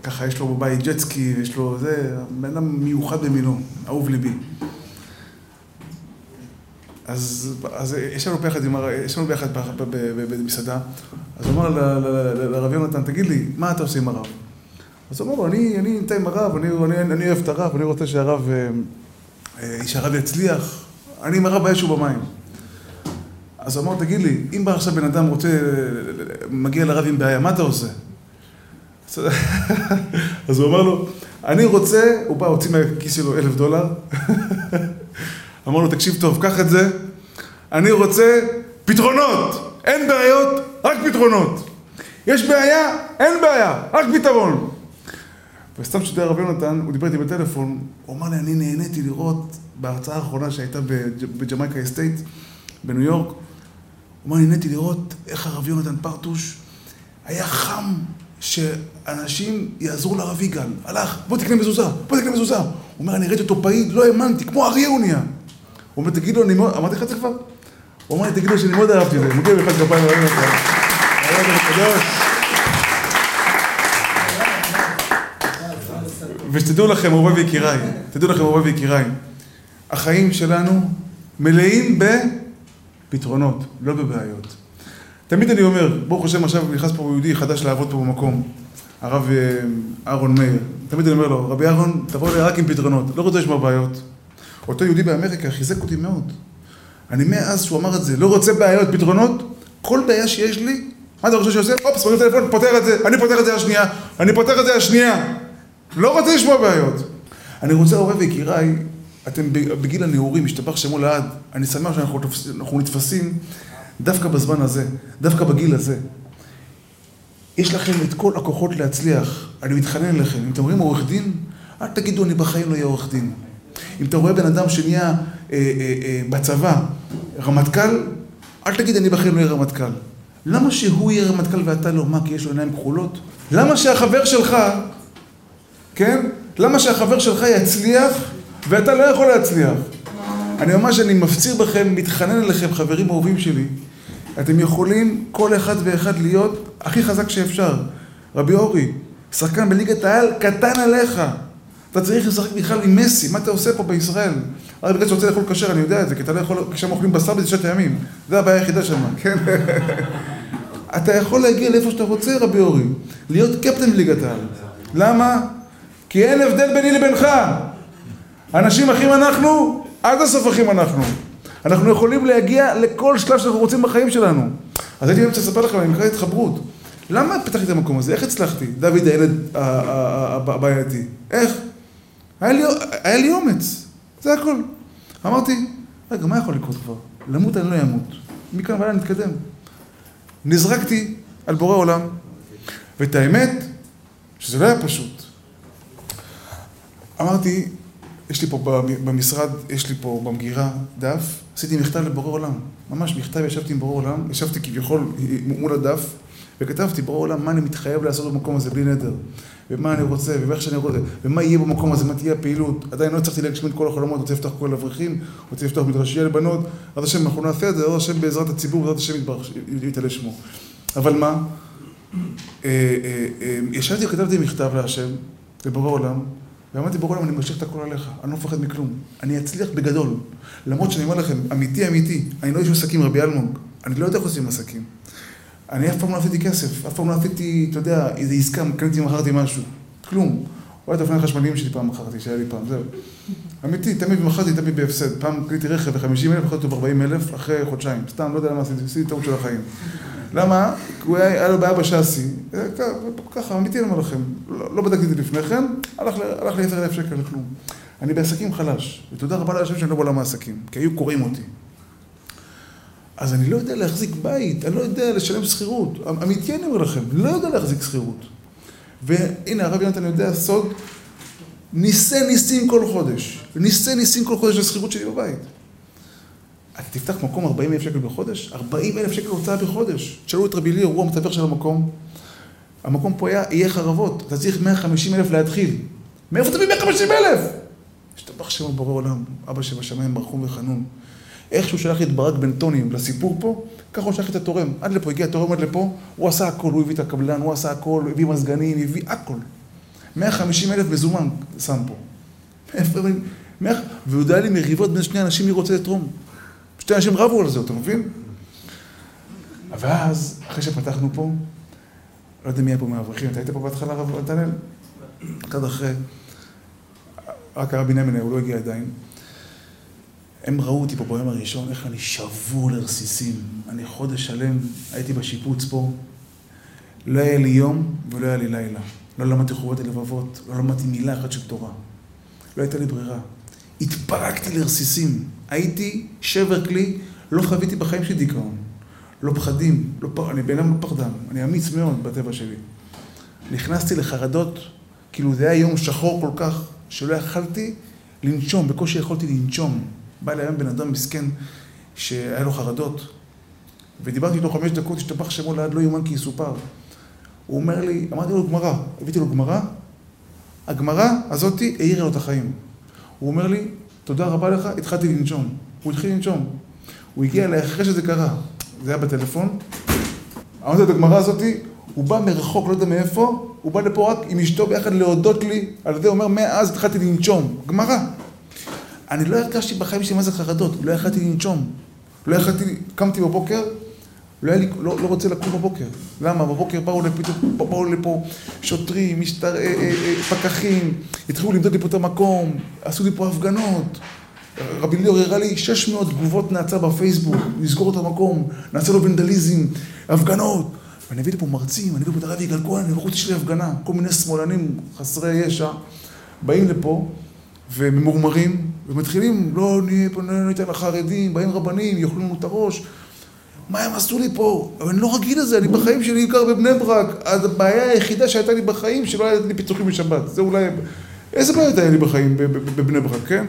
ככה, יש לו בבית ג'טסקי, יש לו זה, בן אדם מיוחד במינו, אהוב ליבי. אז, אז יש לנו ביחד, יש לנו ביחד במסעדה, אז הוא אמר לרב יונתן, תגיד לי, מה אתה עושה עם הרב? אז הוא אמר לו, אני נמצא עם הרב, אני, אני, אני אוהב את הרב, אני רוצה שהרב, אה, אה, שהרב יצליח, אני עם הרב באש ובמים. אז אמר, תגיד לי, אם בא עכשיו בן אדם רוצה, מגיע לרב עם בעיה, מה אתה עושה? *laughs* אז הוא אמר לו, אני רוצה, הוא בא, הוציא מהכיס שלו אלף דולר, *laughs* אמר לו, תקשיב טוב, קח את זה, אני רוצה פתרונות, אין בעיות, רק פתרונות. יש בעיה, אין בעיה, רק פתרון. וסתם כשאתה הרב יונתן, הוא דיבר איתי בטלפון, הוא אמר לי, אני נהניתי לראות בהרצאה האחרונה שהייתה בג'מייקה אסטייט, בניו יורק, הוא אמר לי, נהניתי לראות איך הרב יונתן פרטוש היה חם שאנשים יעזרו לרב יגאל. הלך, בוא תקנה מזוזה, בוא תקנה מזוזה. הוא אומר, אני ראיתי אותו פעיל, לא האמנתי, כמו אריה הוא נהיה. הוא אומר, תגיד אני מאוד, אמרתי לך את זה כבר? הוא אמר לי, תגיד שאני מאוד אהבתי את זה. מגיע בכלל כפיים, הרב יונתן. ושתדעו לכם, אהובי ויקיריי, תדעו לכם, אהובי ויקיריי, החיים שלנו מלאים בפתרונות, לא בבעיות. תמיד אני אומר, ברוך השם עכשיו נכנס פה יהודי חדש לעבוד פה במקום, הרב אה, אהרון מאיר. תמיד אני אומר לו, רבי אהרון, תבוא לי רק עם פתרונות, לא רוצה לשמוע בעיות. אותו יהודי באמריקה חיזק אותי מאוד. אני מאז שהוא אמר את זה, לא רוצה בעיות, פתרונות, כל בעיה שיש לי, מה אתה חושב שעושה? אופס, טלפון, פותר את זה, אני פותר את זה השנייה, אני פותר את זה השנייה. לא רוצה לשמוע בעיות. אני רוצה, הורי ויקיריי, אתם בגיל הנעורים, השתבח שמו לעד. אני שמח שאנחנו נתפסים דווקא בזמן הזה, דווקא בגיל הזה. יש לכם את כל הכוחות להצליח. אני מתחנן אליכם. אם אתם רואים עורך דין, אל תגידו, אני בחיים לא אהיה עורך דין. אם אתה רואה בן אדם שנהיה אה, אה, אה, בצבא רמטכ"ל, אל תגיד, אני בחיים לא אהיה רמטכ"ל. למה שהוא יהיה רמטכ"ל ואתה לא? מה, כי יש לו עיניים כחולות? למה שהחבר שלך כן? למה שהחבר שלך יצליח ואתה לא יכול להצליח? אני ממש, אני מפציר בכם, מתחנן אליכם, חברים אהובים שלי. אתם יכולים כל אחד ואחד להיות הכי חזק שאפשר. רבי אורי, שחקן בליגת העל קטן עליך. אתה צריך לשחק בכלל עם מסי, מה אתה עושה פה בישראל? רק בגלל שאתה רוצה לאכול כשר, אני יודע את זה, כי אתה לא יכול, כשהם אוכלים בשר בתשעת הימים. זה הבעיה היחידה שם, כן? *laughs* אתה יכול להגיע לאיפה שאתה רוצה, רבי אורי. להיות קפטן בליגת העל. למה? כי אין הבדל ביני לבינך. אנשים אחים אנחנו, עד הסוף אחים אנחנו. אנחנו יכולים להגיע לכל שלב שאנחנו רוצים בחיים שלנו. אז הייתי רוצה לספר לכם, אני מקרא התחברות. למה פתחתי את המקום הזה? איך הצלחתי? דוד הילד הבעייתי. איך? היה לי, היה לי אומץ, זה הכל. אמרתי, רגע, מה יכול לקרות כבר? למות אני לא אמות. מכאן והלאה נתקדם. נזרקתי על בורא עולם, ואת האמת, שזה לא היה פשוט. אמרתי, יש לי פה במשרד, יש לי פה במגירה דף, עשיתי מכתב לבורא עולם. ממש מכתב, ישבתי עם בורא עולם, ישבתי כביכול מול הדף, וכתבתי, בורא עולם, מה אני מתחייב לעשות במקום הזה בלי נדר, ומה אני רוצה, ואיך שאני רוצה, ומה יהיה במקום הזה, מה תהיה הפעילות. עדיין לא הצלחתי להגשים את כל החלומות, רוצה לפתוח כל אברכים, רוצה לפתוח מדרשייה לבנות, עד השם אנחנו נעשה את זה, עד השם בעזרת הציבור, בעזרת השם יתעלה שמו. אבל מה? אה, אה, אה, ישבתי וכתבתי מכתב להשם, לבורא עולם, ואמרתי, ברור למה אני משאיר את הכל עליך, אני לא מפחד מכלום. אני אצליח בגדול. למרות שאני אומר לכם, אמיתי אמיתי, אני לא איש עסקים, רבי אלמוג. אני לא יודע איך עושים עסקים. אני אף פעם לא עשיתי כסף, אף פעם לא עשיתי, אתה יודע, איזה עסקה, קניתי, מכרתי משהו. כלום. אולי את האופניים החשמליים שלי פעם מכרתי, שהיה לי פעם, זהו. אמיתי, תמיד מכרתי, תמיד בהפסד. פעם קניתי רכב ב-50 אלף, מכרתי אותו ב-40 אלף אחרי חודשיים. סתם, לא יודע למה עשיתי, עשיתי טעות של החיים. למה? כי הוא היה לו בעיה בשאסי. ככה, אמיתי אני אומר לכם. לא, לא בדקתי את זה לפני כן, הלך לי 10,000 שקל לכלום. אני בעסקים חלש, ותודה רבה להשם שאני לא בעולם העסקים, כי היו קוראים אותי. אז אני לא יודע להחזיק בית, אני לא יודע לשלם שכירות. אמיתי אני אומר לכם, לא יודע להחזיק שכירות. והנה, הרב יונתן יודע סוד, ניסה ניסים כל חודש. ניסה ניסים כל חודש לשכירות שלי בבית. אתה תפתח מקום 40 אלף שקל בחודש? 40 אלף שקל הוצאה בחודש. תשאלו את רבי ליאור, הוא המתווך של המקום. המקום פה היה, יהיה חרבות. אתה צריך 150 אלף להתחיל. מאיפה תביא 150 אלף? השתבח שם בורא עולם, אבא שבשמיים מרחום וחנון. איך שהוא שלח את ברק בן טונים לסיפור פה, ככה הוא שלח את התורם. עד לפה, הגיע התורם עד לפה, הוא עשה הכל, הוא הביא את הקבלן, הוא עשה הכל, הביא מזגנים, הביא הכל. 150 אלף מזומן שם פה. והוא יודע לי מריבות בין שני אנשים מי רוצה לתרום. שתי אנשים רבו על זה, אתה מבין? ואז, אחרי שפתחנו פה, לא יודע מי היה פה מהאברכים, אתה היית פה בהתחלה, רב נתנאל? קצת אחרי, רק הרב בנימין, הוא לא הגיע עדיין. הם ראו אותי פה ביום הראשון, איך אני שבור לרסיסים. אני חודש שלם, הייתי בשיפוץ פה. לא היה לי יום ולא היה לי לילה. לא למדתי חובות הלבבות, לא למדתי מילה אחת של תורה. לא הייתה לי ברירה. התפרקתי לרסיסים. הייתי שבר כלי, לא חוויתי בחיים שלי דיכאון. לא פחדים, לא פ... אני בן אדם לא פחדן, אני אמיץ מאוד בטבע שלי. נכנסתי לחרדות, כאילו זה היה יום שחור כל כך, שלא יכלתי לנשום, בקושי יכולתי לנשום. בא אליי היום בן אדם מסכן שהיה לו חרדות, ודיברתי איתו חמש דקות, השתבח שמו לעד לא יאומן כי יסופר. הוא אומר לי, אמרתי לו גמרא, הבאתי לו גמרא, הגמרא הזאתי העירה לו את החיים. הוא אומר לי, תודה רבה לך, התחלתי לנשום. הוא התחיל לנשום. הוא הגיע אליי אחרי שזה קרה. זה היה בטלפון. אמרתי את הגמרא הזאתי, הוא בא מרחוק, לא יודע מאיפה, הוא בא לפה רק עם אשתו ביחד להודות לי, על זה אומר, מאז התחלתי לנשום. גמרא. אני לא הרגשתי בחיים שלי מה זה חרדות, לא יכלתי לנשום. לא יכלתי, קמתי בבוקר, לא, לי, לא, לא רוצה לקום בבוקר. למה? בבוקר באו לפה, באו לפה שוטרים, משטר, אה, אה, אה, פקחים, התחילו למדוד לי פה את המקום, עשו לי פה הפגנות. רבי ליאור הראה לי 600 תגובות נאצה בפייסבוק, נסגור את המקום, נעשה לו ונדליזם, הפגנות. ואני הביא לפה מרצים, אני הביא לפה את הרב יגאל כהן, ובחוץ יש לי הפגנה, כל מיני שמאלנים חסרי ישע, באים לפה וממורמרים, ומתחילים, לא נהיה פה, לא ניתן לחרדים, באים רבנים, יאכלו לנו את הראש. מה הם עשו לי פה? אבל אני לא רגיל לזה, אני בחיים שלי גר בבני ברק. אז הבעיה היחידה שהייתה לי בחיים, שלא היה לי פיצוחים בשבת. זה אולי... איזה בעיה הייתה לי בחיים בבני ברק, כן?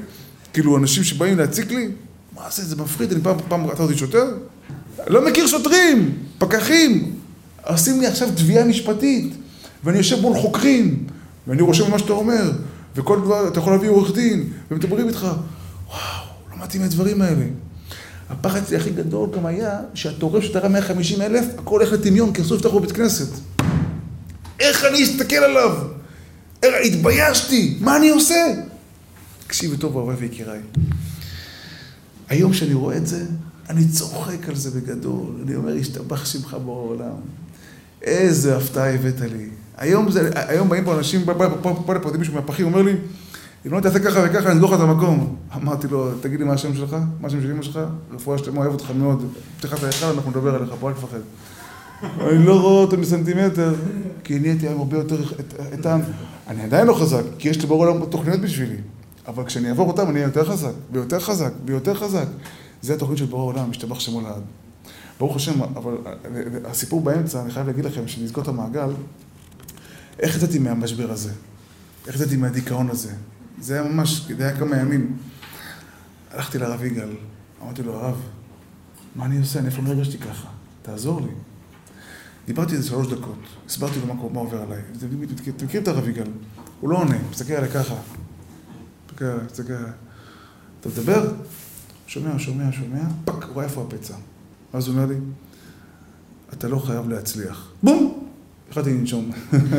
כאילו, אנשים שבאים להציק לי, מה זה, זה מפחיד, אני פעם, פעם עצרתי שוטר? לא מכיר שוטרים, פקחים. עושים לי עכשיו תביעה משפטית, ואני יושב מול חוקרים, ואני רושם מה שאתה אומר, וכל דבר, אתה יכול להביא עורך דין, ומדברים איתך. וואו, לא מתאים לדברים האלה. הפחד שלי הכי גדול גם היה, שאתה ראה 150 אלף, הכל הולך לטמיון, כי אסור לפתח בבית כנסת. איך אני אסתכל עליו? התביישתי, מה אני עושה? תקשיבי טוב, אוהב ויקיריי. היום שאני רואה את זה, אני צוחק על זה בגדול. אני אומר, השתבח שמך בורא עולם. איזה הפתעה הבאת לי. היום, זה, היום באים פה אנשים, בא לפה מישהו מהפחים, אומר לי, אם לא תעשה ככה וככה, אני אסגור לך את המקום. אמרתי לו, תגיד לי מה השם שלך, מה השם של אמא שלך, רפואה שלמה, אוהב אותך מאוד. פתיחת ההיכל, אנחנו נדבר עליך, פה אל תפחד. אני לא רואה אותו מסנטימטר, כי נהייתי היום הרבה יותר איתן. אני עדיין לא חזק, כי יש לי ברור עולם תוכניות בשבילי. אבל כשאני אעבור אותם, אני אהיה יותר חזק, ויותר חזק, ויותר חזק. זה התוכנית של ברור עולם, משתבח שמו לעד. ברוך השם, אבל הסיפור באמצע, אני חייב להגיד לכם, שנסגור את המעגל, איך יצאתי מהמשבר הזה? איך יצאתי מהדיכאון הזה? זה היה ממש, זה היה כמה ימים. הלכתי לרב יגאל, אמרתי לו, הרב, מה אני עושה? אני אף פעם לא הרגשתי ככה? תעזור לי. דיברתי איזה שלוש דקות, הסברתי לו מה, עובר עליי. אתה מכיר את הרב יגאל? הוא לא עונה, מסתכל עליי ככה. מסתכל עליי, מסתכל עליי. אתה מדבר? שומע, שומע, שומע, טאק, רואה איפה הפצע. ואז הוא אומר לי, אתה לא חייב להצליח. בום! התחלתי לנשום.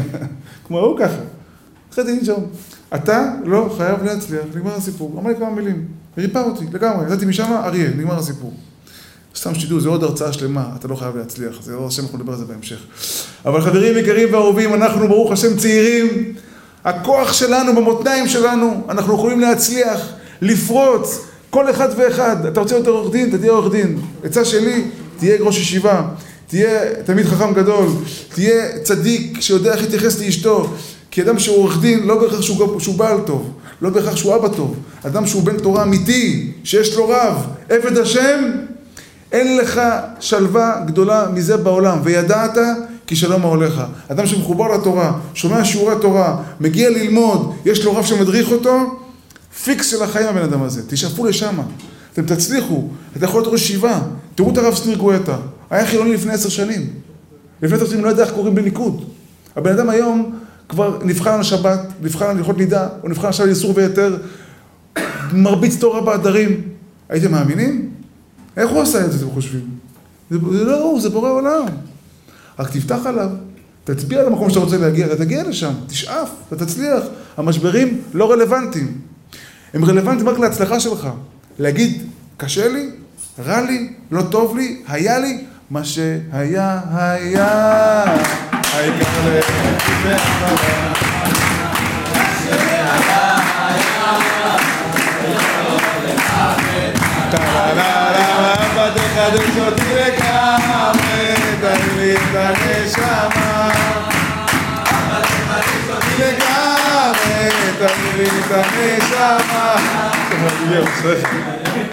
*laughs* כמו הוא ככה. התחלתי לנשום. אתה לא חייב להצליח, נגמר הסיפור. אמר לי כמה מילים. ריפא אותי, לגמרי. יצאתי משם, אריה, נגמר הסיפור. סתם שתדעו, זו עוד הרצאה שלמה, אתה לא חייב להצליח. זה לא השם, אנחנו נדבר על זה בהמשך. אבל חברים יקרים ואהובים, אנחנו ברוך השם צעירים. הכוח שלנו במותניים שלנו, אנחנו יכולים להצליח, לפרוץ, כל אחד ואחד. אתה רוצה להיות עורך דין, אתה תהיה עורך דין. עצה שלי, תהיה ראש ישיבה. תהיה תלמיד חכם גדול, תהיה צדיק שיודע איך להתייחס לאשתו, כי אדם שהוא עורך דין, לא בהכרח שהוא, שהוא בעל טוב, לא בהכרח שהוא אבא טוב, אדם שהוא בן תורה אמיתי, שיש לו רב, עבד השם, אין לך שלווה גדולה מזה בעולם, וידעת כי שלום אהליך. אדם שמחובר לתורה, שומע שיעורי תורה, מגיע ללמוד, יש לו רב שמדריך אותו, פיקס של החיים הבן אדם הזה, תשאפו לשם, אתם תצליחו, אתה יכול להיות ראש ישיבה, תראו את הרב סניר גואטה, היה חילוני לפני עשר שנים, לפני עשר שנים לא יודע איך קוראים בליכוד, הבן אדם היום כבר נבחן על שבת, נבחן על הלכות נידה, הוא נבחן עכשיו על איסור והיתר, מרביץ תורה בעדרים. הייתם מאמינים? איך הוא עשה את זה, אתם חושבים? זה, זה לא הוא, זה בורא עולם. רק תפתח עליו, תצביע על המקום שאתה רוצה להגיע, אתה תגיע לשם, תשאף, אתה תצליח. המשברים לא רלוונטיים. הם רלוונטיים רק להצלחה שלך. להגיד, קשה לי, רע לי, לא טוב לי, היה לי, מה שהיה, היה.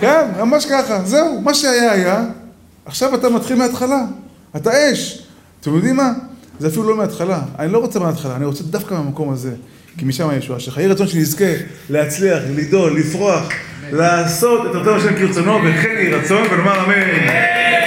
כן, ממש ככה, זהו, מה שהיה היה, עכשיו אתה מתחיל מההתחלה, אתה אש. אתם יודעים מה? זה אפילו לא מההתחלה, אני לא רוצה מההתחלה, אני רוצה דווקא מהמקום הזה, כי משם הישועה שלך. יהי רצון שנזכה להצליח, לגדול, לפרוח, לעשות את אותו השם כרצונו, וכן יהי רצון, ונאמר אמן.